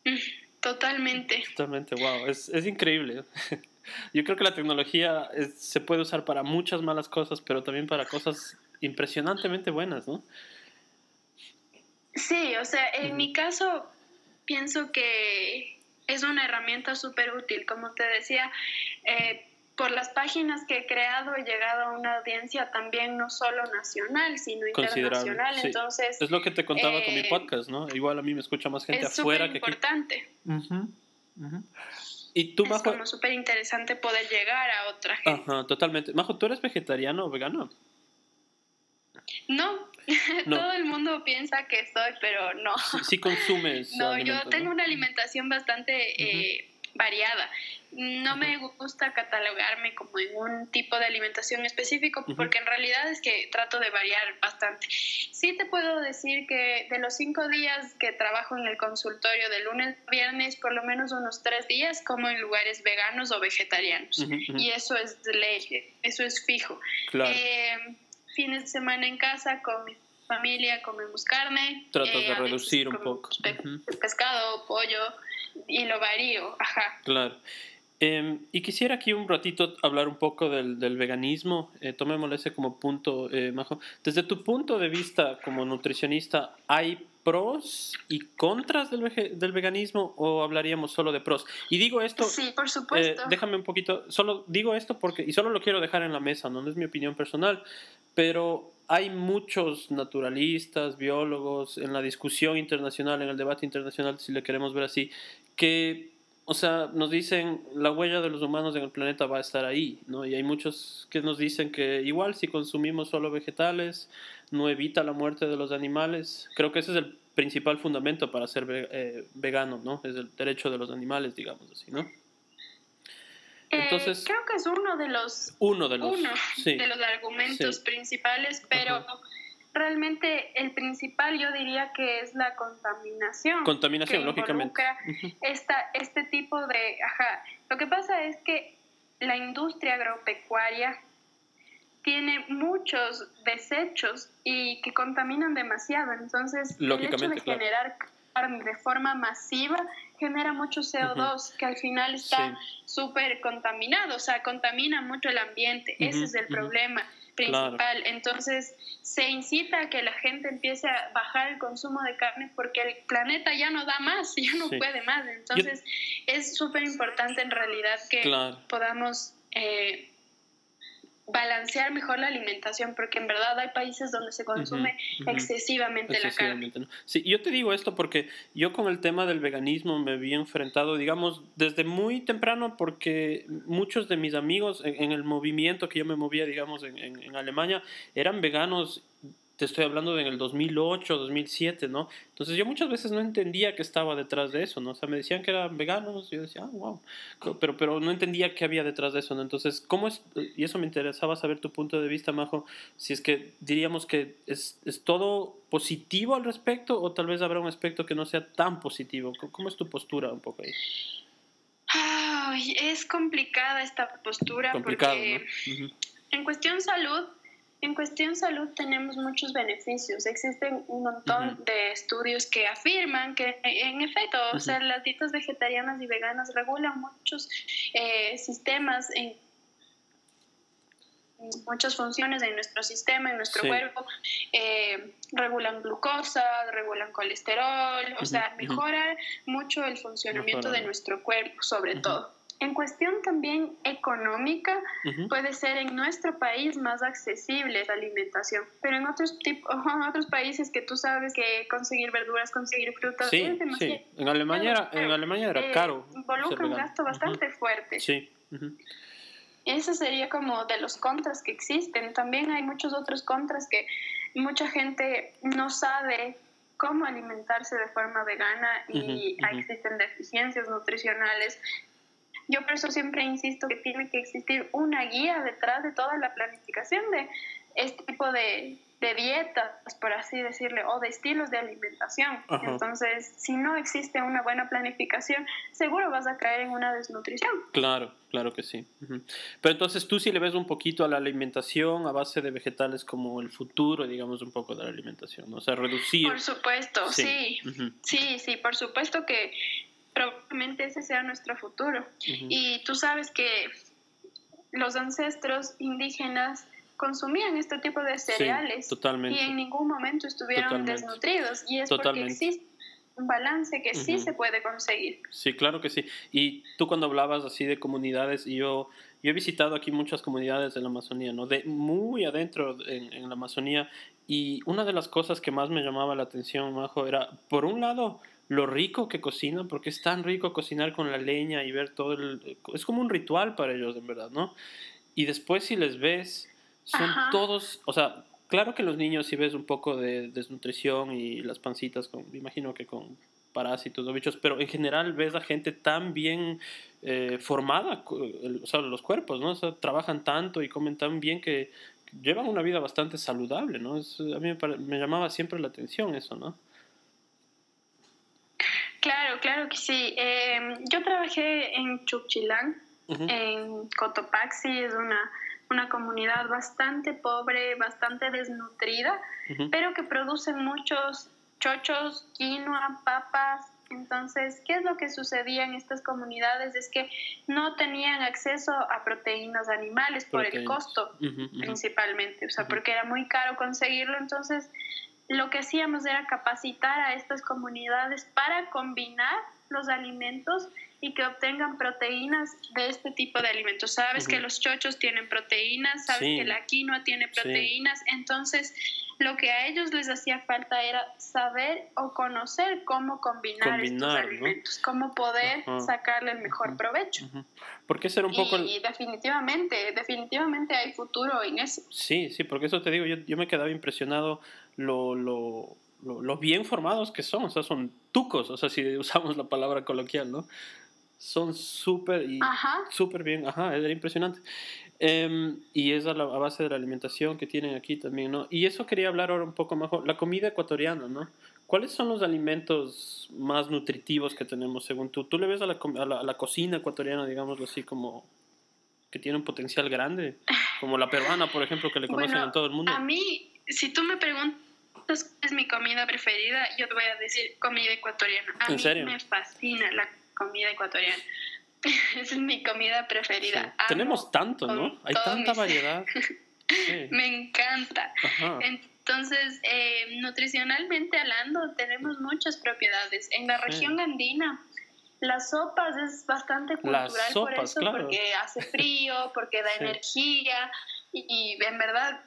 Totalmente. Totalmente, wow, es, es increíble. Yo creo que la tecnología se puede usar para muchas malas cosas, pero también para cosas impresionantemente buenas, ¿no? Sí, o sea, en mi caso pienso que es una herramienta súper útil. Como te decía, eh, por las páginas que he creado he llegado a una audiencia también no solo nacional, sino internacional. Entonces, es lo que te contaba con mi eh, podcast, ¿no? Igual a mí me escucha más gente afuera que importante. Y tú, es como súper interesante poder llegar a otra gente. Ajá, totalmente. Majo, ¿tú eres vegetariano o vegano? No, todo el mundo piensa que soy, pero no. Sí, consumes. no, yo tengo una alimentación bastante eh, variada. No me gusta catalogarme como en un tipo de alimentación específico porque en realidad es que trato de variar bastante. Sí te puedo decir que de los cinco días que trabajo en el consultorio de lunes a viernes, por lo menos unos tres días como en lugares veganos o vegetarianos. Y eso es ley, eso es fijo. Claro. Eh, fines de semana en casa con familia comemos carne. Tratas de eh, reducir un poco. Pescado, pollo y lo varío, ajá. Claro. Em, y quisiera aquí un ratito hablar un poco del, del veganismo. Eh, tomémoslo ese como punto, eh, Majo. Desde tu punto de vista como nutricionista, ¿hay pros y contras del, del veganismo o hablaríamos solo de pros? Y digo esto... Sí, por supuesto. déjame un poquito, solo digo esto porque, y solo lo quiero dejar en la mesa, no es mi opinión personal, pero hay muchos naturalistas, biólogos en la discusión internacional, en el debate internacional, si le queremos ver así, que, o sea, nos dicen la huella de los humanos en el planeta va a estar ahí, ¿no? Y hay muchos que nos dicen que igual si consumimos solo vegetales, no evita la muerte de los animales. Creo que ese es el principal fundamento para ser eh, vegano, ¿no? Es el derecho de los animales, digamos así, ¿no? Entonces, creo que es uno de los, uno de los, de los argumentos principales, pero realmente el principal yo diría que es la contaminación. Contaminación, lógicamente. esta, este tipo de... Ajá. Lo que pasa es que la industria agropecuaria tiene muchos desechos y que contaminan demasiado. Entonces, el hecho de generar de forma masiva genera mucho CO2 que al final está súper contaminado, o sea, contamina mucho el ambiente. Ese es el problema principal. Entonces, se incita a que la gente empiece a bajar el consumo de carne porque el planeta ya no da más, ya no puede más. Entonces, es súper importante en realidad que podamos eh, balancear mejor la alimentación, porque en verdad hay países donde se consume excesivamente, la carne. Sí, yo te digo esto porque yo con el tema del veganismo me vi enfrentado, digamos, desde muy temprano, porque muchos de mis amigos en, el movimiento que yo me movía, digamos, en, en Alemania, eran veganos te estoy hablando de en el 2008, 2007, ¿no? Entonces yo muchas veces no entendía que estaba detrás de eso, ¿no? O sea, me decían que eran veganos, y yo decía, ah, wow, pero, pero no entendía qué había detrás de eso, ¿no? Entonces, ¿cómo es? Y eso me interesaba saber tu punto de vista, Majo, si es que diríamos que es, es todo positivo al respecto o tal vez habrá un aspecto que no sea tan positivo. ¿Cómo es tu postura un poco ahí? Ay, es complicada esta postura porque en cuestión salud en cuestión salud tenemos muchos beneficios. Existen un montón de estudios que afirman que en efecto, o sea, las dietas vegetarianas y veganas regulan muchos eh, sistemas en muchas funciones de nuestro sistema, en nuestro cuerpo, eh, regulan glucosa, regulan colesterol, o sea, mejora mucho el funcionamiento de nuestro cuerpo, sobre todo. En cuestión también económica, puede ser en nuestro país más accesible la alimentación, pero en otros, tipo, en otros países que tú sabes que conseguir verduras, conseguir frutas es demasiado. Sí. En Alemania, era, en Alemania era eh, caro. Involucra un gasto bastante fuerte. Sí. Ese sería como de los contras que existen. También hay muchos otros contras que mucha gente no sabe cómo alimentarse de forma vegana y existen deficiencias nutricionales yo por eso siempre insisto que tiene que existir una guía detrás de toda la planificación de este tipo de, dietas, por así decirle, o de estilos de alimentación. Entonces, si no existe una buena planificación, seguro vas a caer en una desnutrición. Claro, claro que sí. Pero entonces tú sí le ves un poquito a la alimentación a base de vegetales como el futuro, digamos, un poco de la alimentación, o sea, reducir. Por supuesto, sí. Sí, sí, por supuesto que probablemente ese sea nuestro futuro. Y tú sabes que los ancestros indígenas consumían este tipo de cereales y en ningún momento estuvieron desnutridos y es porque existe un balance que sí se puede conseguir. Sí, claro que sí. Y tú cuando hablabas así de comunidades, yo, yo he visitado aquí muchas comunidades de la Amazonía, ¿no? De muy adentro en, en la Amazonía y una de las cosas que más me llamaba la atención, Majo, era, por un lado, lo rico que cocinan, porque es tan rico cocinar con la leña y ver todo el... Es como un ritual para ellos, en verdad, ¿no? Y después si les ves, son todos, o sea, claro que los niños si ves un poco de desnutrición y las pancitas, con, me imagino que con parásitos o bichos, pero en general ves a gente tan bien eh, formada, o sea, los cuerpos, ¿no? O sea, trabajan tanto y comen tan bien que llevan una vida bastante saludable, ¿no? a mí me, me llamaba siempre la atención eso, ¿no? Claro, claro que sí. Em, yo trabajé en Chuchilán, en Cotopaxi, es una, una comunidad bastante pobre, bastante desnutrida, pero que produce muchos chochos, quinoa, papas. Entonces, ¿qué es lo que sucedía en estas comunidades? Es que no tenían acceso a proteínas animales por el costo, principalmente, o sea, porque era muy caro conseguirlo. Entonces, lo que hacíamos era capacitar a estas comunidades para combinar los alimentos y que obtengan proteínas de este tipo de alimentos. Sabes que los chochos tienen proteínas, sabes que la quinoa tiene proteínas, entonces lo que a ellos les hacía falta era saber o conocer cómo combinar, estos alimentos, cómo poder sacarle el mejor provecho. Porque ser un poco... Y, definitivamente, definitivamente hay futuro en eso. Sí, sí, porque eso te digo, yo, yo me quedaba impresionado lo, lo, lo, bien formados que son, o sea, son tucos, o sea, si usamos la palabra coloquial, ¿no? Son súper súper bien, ajá, era impresionante. Em, y es a, la, base de la alimentación que tienen aquí también, ¿no? Y eso quería hablar ahora un poco mejor, la comida ecuatoriana, ¿no? ¿Cuáles son los alimentos más nutritivos que tenemos según tú? ¿Tú le ves a la, a la, cocina ecuatoriana, digámoslo así, como que tiene un potencial grande? Como la peruana, por ejemplo, que le conocen en todo el mundo. A mí, si tú me preguntas es mi comida preferida, yo te voy a decir comida ecuatoriana. A ¿En mí serio? me fascina la comida ecuatoriana. Esa es mi comida preferida. Sí. Amo Tenemos tanto, ¿no? Hay tanta variedad. Sí. Me encanta. Ajá. Entonces, eh, nutricionalmente hablando, tenemos muchas propiedades. En la Sí. región andina, las sopas es bastante cultural por sopas, eso, claro. porque hace frío, porque da energía y, y en verdad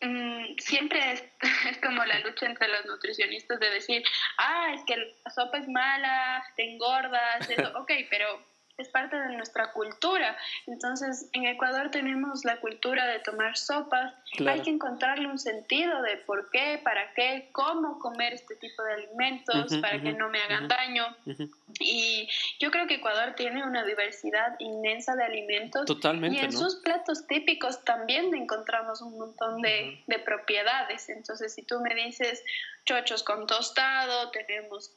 mm, siempre es, como la lucha entre los nutricionistas de decir, ah, es que la sopa es mala, te engordas, eso, ok, pero es parte de nuestra cultura. Entonces, en Ecuador tenemos la cultura de tomar sopas. Claro. Hay que encontrarle un sentido de por qué, para qué, cómo comer este tipo de alimentos para que no me hagan daño. Y yo creo que Ecuador tiene una diversidad inmensa de alimentos. Y Totalmente, en ¿no? sus platos típicos también encontramos un montón de, de propiedades. Entonces, si tú me dices chochos con tostado, tenemos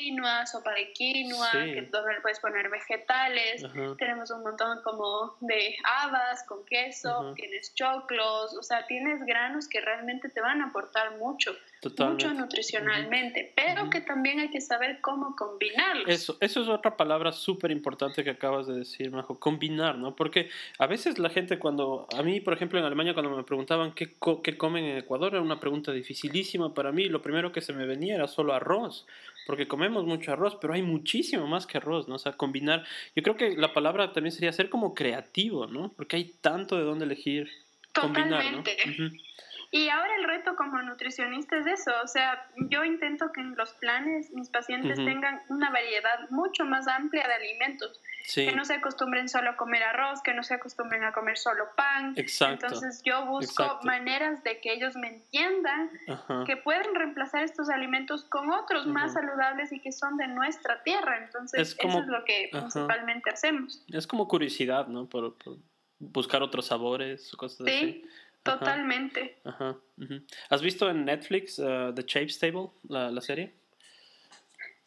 quinoa, sopa de quinoa, Sí. que donde le puedes poner vegetales. Ajá. Tenemos un montón como de habas con queso, tienes choclos, o sea, tienes granos que realmente te van a aportar mucho, Totalmente. mucho nutricionalmente, pero que también hay que saber cómo combinarlos. Eso, eso es otra palabra súper importante que acabas de decir, Majo, combinar, ¿no? Porque a veces la gente cuando, a mí, por ejemplo, en Alemania, cuando me preguntaban qué, co- qué comen en Ecuador, era una pregunta dificilísima para mí. Lo primero que se me venía era solo arroz, porque comemos mucho arroz, pero hay muchísimo más que arroz, ¿no? O sea, combinar. Yo creo que la palabra también sería ser como creativo, ¿no? Porque hay tanto de dónde elegir. Combinar, ¿no? Y ahora el reto como nutricionista es eso, o sea, yo intento que en los planes mis pacientes tengan una variedad mucho más amplia de alimentos, Sí, que no se acostumbren solo a comer arroz, que no se acostumbren a comer solo pan. exacto. Entonces yo busco exacto. maneras de que ellos me entiendan que pueden reemplazar estos alimentos con otros más saludables y que son de nuestra tierra. Entonces Es como- eso es lo que principalmente hacemos. Es como curiosidad, ¿no? Por, por buscar otros sabores o cosas así. Sí, Ajá. Totalmente. Ajá. ¿Has visto en Netflix uh, The Chapes Table, la, la serie?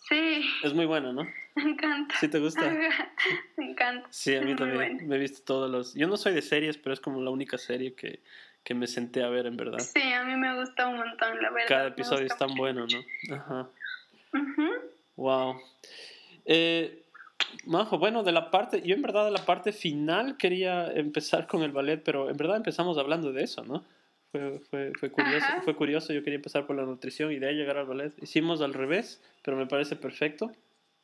Sí, Es muy buena, ¿no? me encanta. ¿Sí te gusta? me encanta. Sí, a mí Es también. Me he visto todos los... Yo no soy de series, pero es como la única serie que, que me senté a ver, en verdad. Sí, a mí me gusta un montón, la verdad. Cada episodio es tan bueno, ¿no? Ajá. Ujú. Wow. Eh, Majo, bueno, de la parte, yo en verdad de la parte final quería empezar con el ballet, pero en verdad empezamos hablando de eso, ¿no? Fue, fue, fue curioso, Ajá. fue curioso, yo quería empezar por la nutrición y de ahí llegar al ballet. Hicimos al revés, pero me parece perfecto.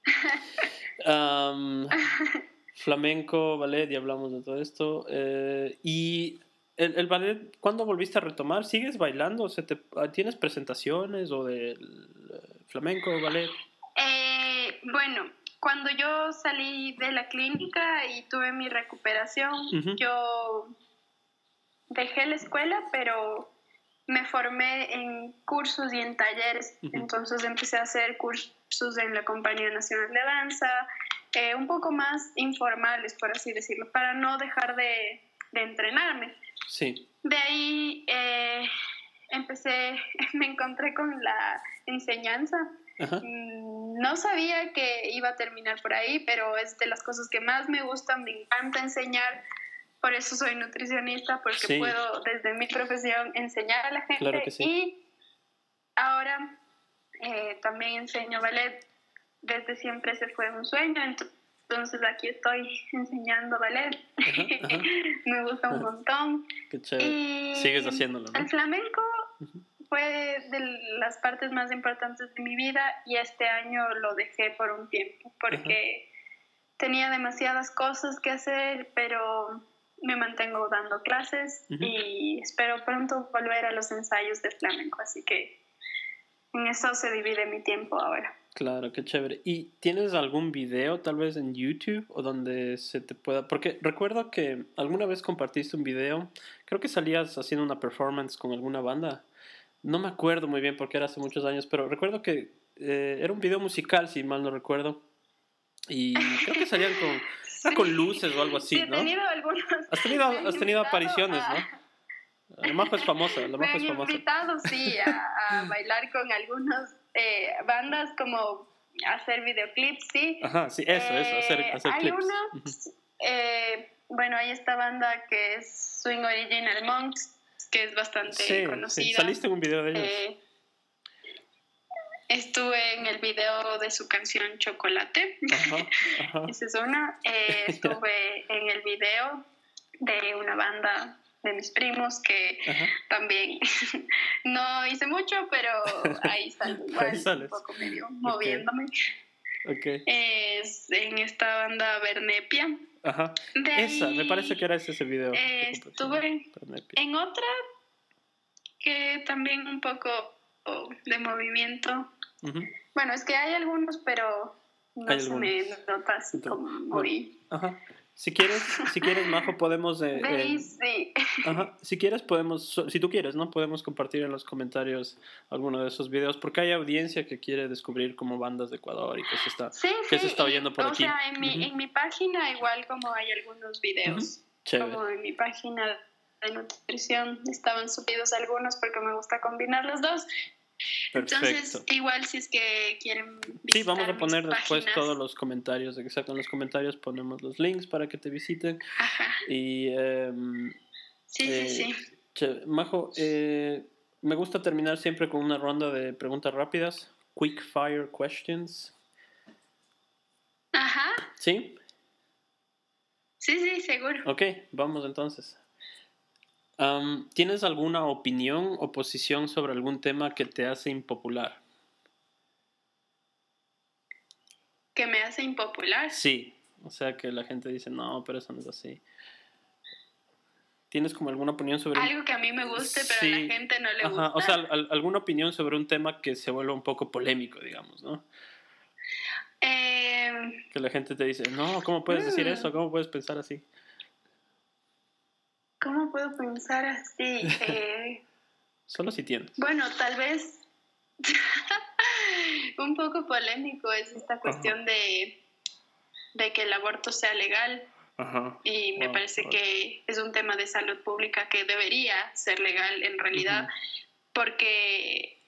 Am, flamenco, ballet, y hablamos de todo esto. Eh, y el, el ballet, ¿cuándo volviste a retomar? ¿Sigues bailando? ¿Se te- ¿Tienes presentaciones o de flamenco, ballet? Eh, bueno, cuando yo salí de la clínica y tuve mi recuperación, yo dejé la escuela, pero me formé en cursos y en talleres. Entonces empecé a hacer cursos en la Compañía Nacional de Danza, eh, un poco más informales, por así decirlo, para no dejar de, de entrenarme. Sí. De ahí eh, empecé, me encontré con la enseñanza. Ajá. Mm, No sabía que iba a terminar por ahí, pero es de las cosas que más me gustan, me encanta enseñar. Por eso soy nutricionista, porque Sí. puedo desde mi profesión enseñar a la gente. Claro que sí. Y ahora eh, también enseño ballet. Desde siempre ese fue un sueño, entonces aquí estoy enseñando ballet. Ajá, ajá. me gusta un montón. Qué chévere. Y Sigues haciéndolo, ¿no? El flamenco. Fue de las partes más importantes de mi vida y este año lo dejé por un tiempo porque tenía demasiadas cosas que hacer, pero me mantengo dando clases y espero pronto volver a los ensayos de flamenco, así que en eso se divide mi tiempo ahora. Claro, qué chévere. ¿Y tienes algún video tal vez en YouTube o donde se te pueda... Porque recuerdo que alguna vez compartiste un video, creo que salías haciendo una performance con alguna banda. No me acuerdo muy bien porque era hace muchos años, pero recuerdo que eh, era un video musical, si mal no recuerdo. Y creo que salían con, Sí. con luces o algo así, Sí, he ¿no? tenido algunos... Has tenido, me han has tenido apariciones, a- ¿no? La Majo es famosa, la Me Majo han es famosa. invitado, sí, a, a bailar con algunas eh, bandas, como hacer videoclips, sí. Ajá, sí, eso, eso, hacer, Eh, hacer hay clips. una, Ujú. eh, bueno, hay esta banda que es Swing Original Monks, que es bastante Sí, sí, conocida. saliste en un video de ellos. Eh, Estuve en el video de su canción Chocolate. Esa es una. Eh, estuve en el video de una banda de mis primos que también no hice mucho, pero ahí salgo igual, un poco medio moviéndome. Okay. Es en esta banda Bernepia. Ajá. Esa, me parece que era ese video. Eh, estuve en otra que también un poco de movimiento. Bueno, es que hay algunos, pero no se me nota así como muy... Ajá. Si quieres, si quieres, Majo, podemos... Eh, eh, sí. Ajá. Si quieres, podemos, si tú quieres, ¿no? Podemos compartir en los comentarios alguno de esos videos, porque hay audiencia que quiere descubrir como bandas de Ecuador y que se está, que se está oyendo por aquí. O sea, en mi, en mi página igual como hay algunos videos, como en mi página de nutrición estaban subidos algunos porque me gusta combinar los dos, entonces, igual si es que quieren Sí, vamos a poner después todos los comentarios. Exacto, en los comentarios ponemos los links para que te visiten. Ajá. Y. Em, sí, sí, eh, sí. Majo, eh, me gusta terminar siempre con una ronda de preguntas rápidas. Quick fire questions. Ajá. ¿Sí? Sí, sí, seguro. Ok, vamos entonces. ¿Tienes alguna opinión o posición sobre algún tema que te hace impopular? ¿Que me hace impopular? Sí, o sea que la gente dice, no, pero eso no es así. ¿Tienes como alguna opinión sobre... Algo que a mí me guste, pero a la gente no le gusta. O sea, alguna opinión sobre un tema que se vuelva un poco polémico, digamos, ¿no? Em, que la gente te dice, no, ¿cómo puedes decir mm. eso? ¿Cómo puedes pensar así? ¿Cómo puedo pensar así? Eh, Solo si tienes. Bueno, tal vez un poco polémico es esta cuestión de, de que el aborto sea legal. Y me parece que es un tema de salud pública que debería ser legal en realidad, porque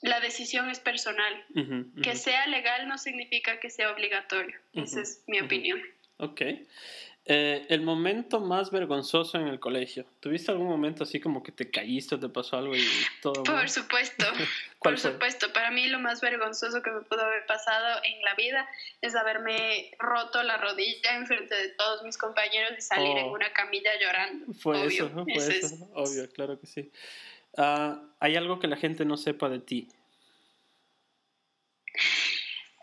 la decisión es personal. Que sea legal no significa que sea obligatorio. Esa es mi opinión. Ok. Eh, el momento más vergonzoso en el colegio. ¿Tuviste algún momento así como que te caíste o te pasó algo y todo? Por supuesto, por supuesto. Para mí lo más vergonzoso que me pudo haber pasado en la vida es haberme roto la rodilla en frente de todos mis compañeros y salir en oh. una camilla llorando. Fue eso, ¿no? Fue eso, obvio, claro que sí. Ah, ¿Hay algo que la gente no sepa de ti?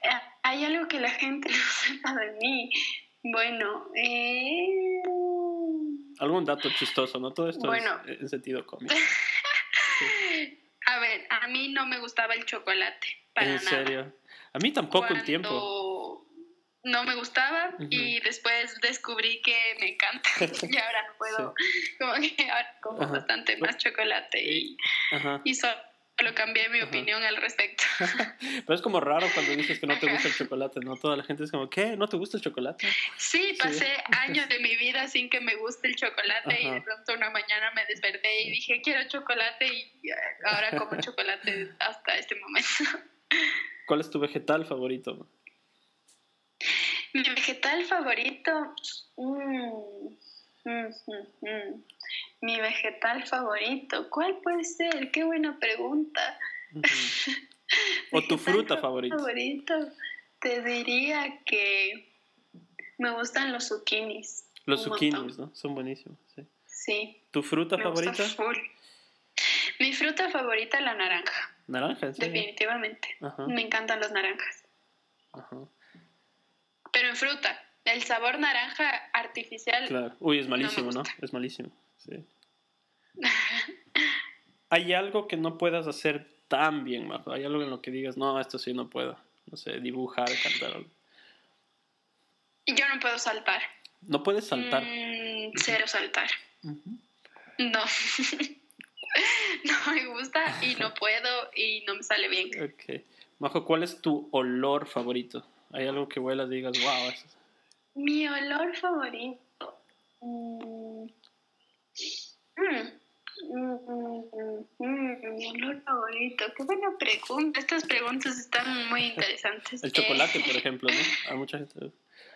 Ah, hay algo que la gente no sepa de mí. Bueno, eh... Algún dato chistoso, ¿no? Todo esto es en sentido cómico. A ver, a mí no me gustaba el chocolate. Para ¿En serio? A mí tampoco un tiempo. No me gustaba y después descubrí que me encanta y ahora no puedo, como que ahora como bastante más chocolate y, y lo cambié mi opinión al respecto. Pero es como raro cuando dices que no te gusta el chocolate, ¿no? Toda la gente es como, ¿qué? ¿No te gusta el chocolate? Sí, pasé años de mi vida sin que me guste el chocolate y de pronto una mañana me desperté y dije, quiero chocolate y ahora como chocolate hasta este momento. ¿Cuál es tu vegetal favorito? Mi vegetal favorito... Mmm, mi vegetal favorito, ¿cuál puede ser? Qué buena pregunta. ¿O tu fruta favorita? favorito? Te diría que me gustan los zucchinis. Los zucchinis, ¿no? Son buenísimos, sí. Sí. ¿Tu fruta favorita? Mi fruta favorita es la naranja. ¿Naranja? Definitivamente. Me encantan los naranjas. Pero en fruta. El sabor naranja artificial. Claro. Uy, es malísimo, ¿no? Es malísimo. Sí. ¿Hay algo que no puedas hacer tan bien, Majo? ¿Hay algo en lo que digas, no, esto sí no puedo? No sé, dibujar, cantar algo. Yo no puedo saltar. ¿No puedes saltar? Mm, cero saltar. No. no me gusta y no puedo y no me sale bien. Ok. Majo, ¿cuál es tu olor favorito? ¿Hay algo que huelas y digas, wow, eso mi olor favorito. Mm. Mm. Mm, mi olor favorito. Qué buena pregunta. Estas preguntas están muy interesantes. El chocolate, por ejemplo, ¿no? A mucha gente.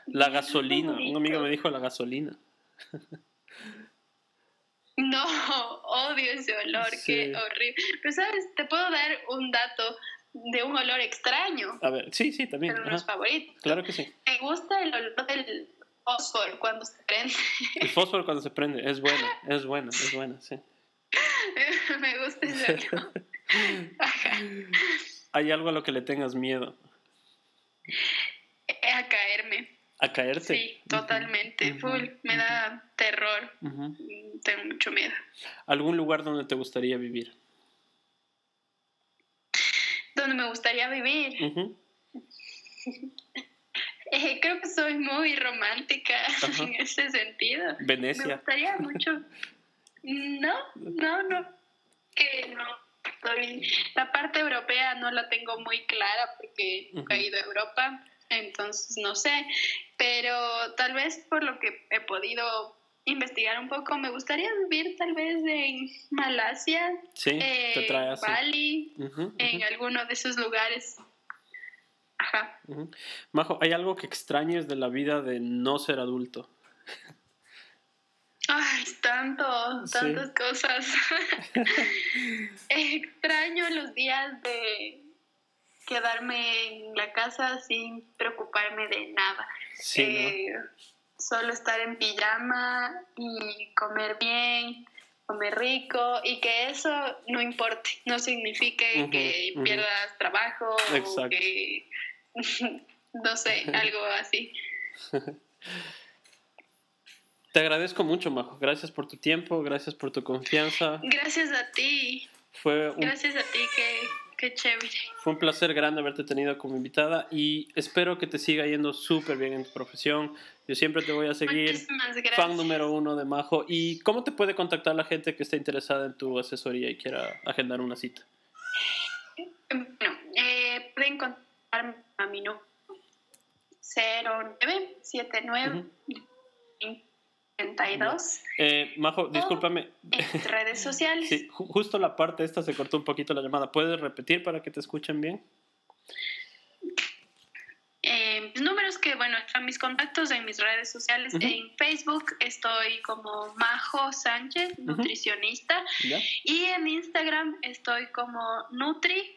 La gasolina. Un amigo me dijo la gasolina. No, odio ese olor, qué horrible. Pero sabes, te puedo dar un dato de un olor extraño. A ver, sí, sí, también. Pero no es favorito. Claro que sí. Me gusta el olor del fósforo cuando se prende. El fósforo cuando se prende, es bueno, es bueno, es bueno, sí. Me gusta ese. ¿Hay algo a lo que le tengas miedo? A caerme. ¿A caerte? Sí, totalmente. Full. Me da terror. Tengo mucho miedo. ¿Algún lugar donde te gustaría vivir? Donde me gustaría vivir. Eh, creo que soy muy romántica en ese sentido. Venecia. Me gustaría mucho. No, no, no. Que no. La parte europea no la tengo muy clara porque nunca he ido a Europa, entonces no sé. Pero tal vez por lo que he podido investigar un poco, me gustaría vivir tal vez en Malasia, en Bali, en alguno de esos lugares. Ajá. Majo, ¿hay algo que extrañes de la vida de no ser adulto? Ay, tanto, tantas cosas. Extraño los días de quedarme en la casa sin preocuparme de nada. Eh, solo estar en pijama y comer bien, comer rico y que eso no importe, no signifique que pierdas trabajo o que, no sé, algo así. Te agradezco mucho, Majo. Gracias por tu tiempo, gracias por tu confianza. Gracias a ti. Fue Gracias a ti, que Qué chévere. Fue un placer grande haberte tenido como invitada y espero que te siga yendo súper bien en tu profesión. Yo siempre te voy a seguir. Fan número uno de Majo. ¿Y cómo te puede contactar la gente que esté interesada en tu asesoría y quiera agendar una cita? Bueno, eh, pueden contactarme a mi número 0979 32. Eh, Majo, discúlpame. En redes sociales. sí, justo la parte esta se cortó un poquito la llamada. ¿Puedes repetir para que te escuchen bien? Eh, números que, bueno, están mis contactos en mis redes sociales. En Facebook estoy como Majo Sánchez, nutricionista. Y en Instagram estoy como Nutri,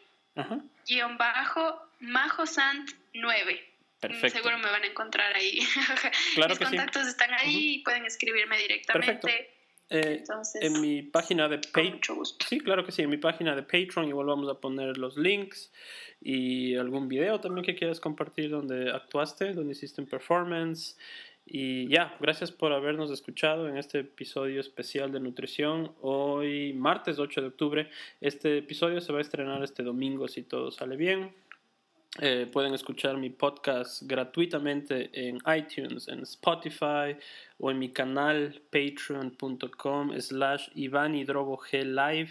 guion bajo, Majo Sant 9. Perfecto. Seguro me van a encontrar ahí. Mis contactos están ahí y pueden escribirme directamente. Eh, en mi página de Patreon. Sí, claro que sí. En mi página de Patreon igual vamos a poner los links y algún video también que quieras compartir donde actuaste, donde hiciste un performance. Y ya, gracias por habernos escuchado en este episodio especial de nutrición. Hoy, martes 8 de octubre, este episodio se va a estrenar este domingo si todo sale bien. Eh, pueden escuchar mi podcast gratuitamente en iTunes, en Spotify o en mi canal patreon.com slash live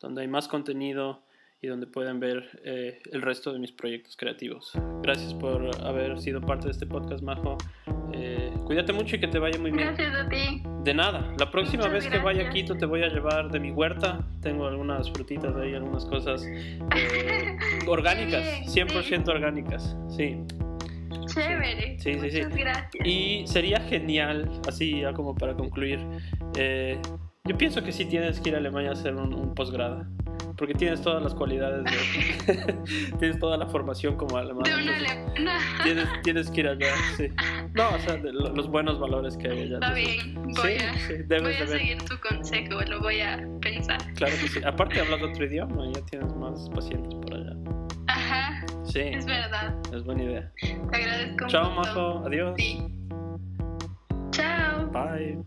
donde hay más contenido y donde pueden ver eh, el resto de mis proyectos creativos. Gracias por haber sido parte de este podcast, Majo. Eh, cuídate mucho y que te vaya muy bien. Gracias a ti. De nada. La próxima vez que vaya a Quito te voy a llevar de mi huerta. Tengo algunas frutitas ahí, algunas cosas eh, orgánicas, 100% orgánicas. Sí. Chévere. Sí, sí, sí. gracias. Y sería genial, así ya como para concluir, eh, yo pienso que sí tienes que ir a Alemania a hacer un, un posgrado porque tienes todas las cualidades, de, tienes toda la formación como alemán. tienes, tienes que ir allá, sí. No, o sea, los buenos valores que hay allá. Está bien, voy a, voy a seguir tu consejo, lo voy a pensar. Claro que sí. Aparte hablas otro idioma, ya tienes más pacientes por allá. Ajá. Sí. Es verdad. Es buena idea. Te agradezco Chao, Majo. Adiós. Sí. Chao. Bye.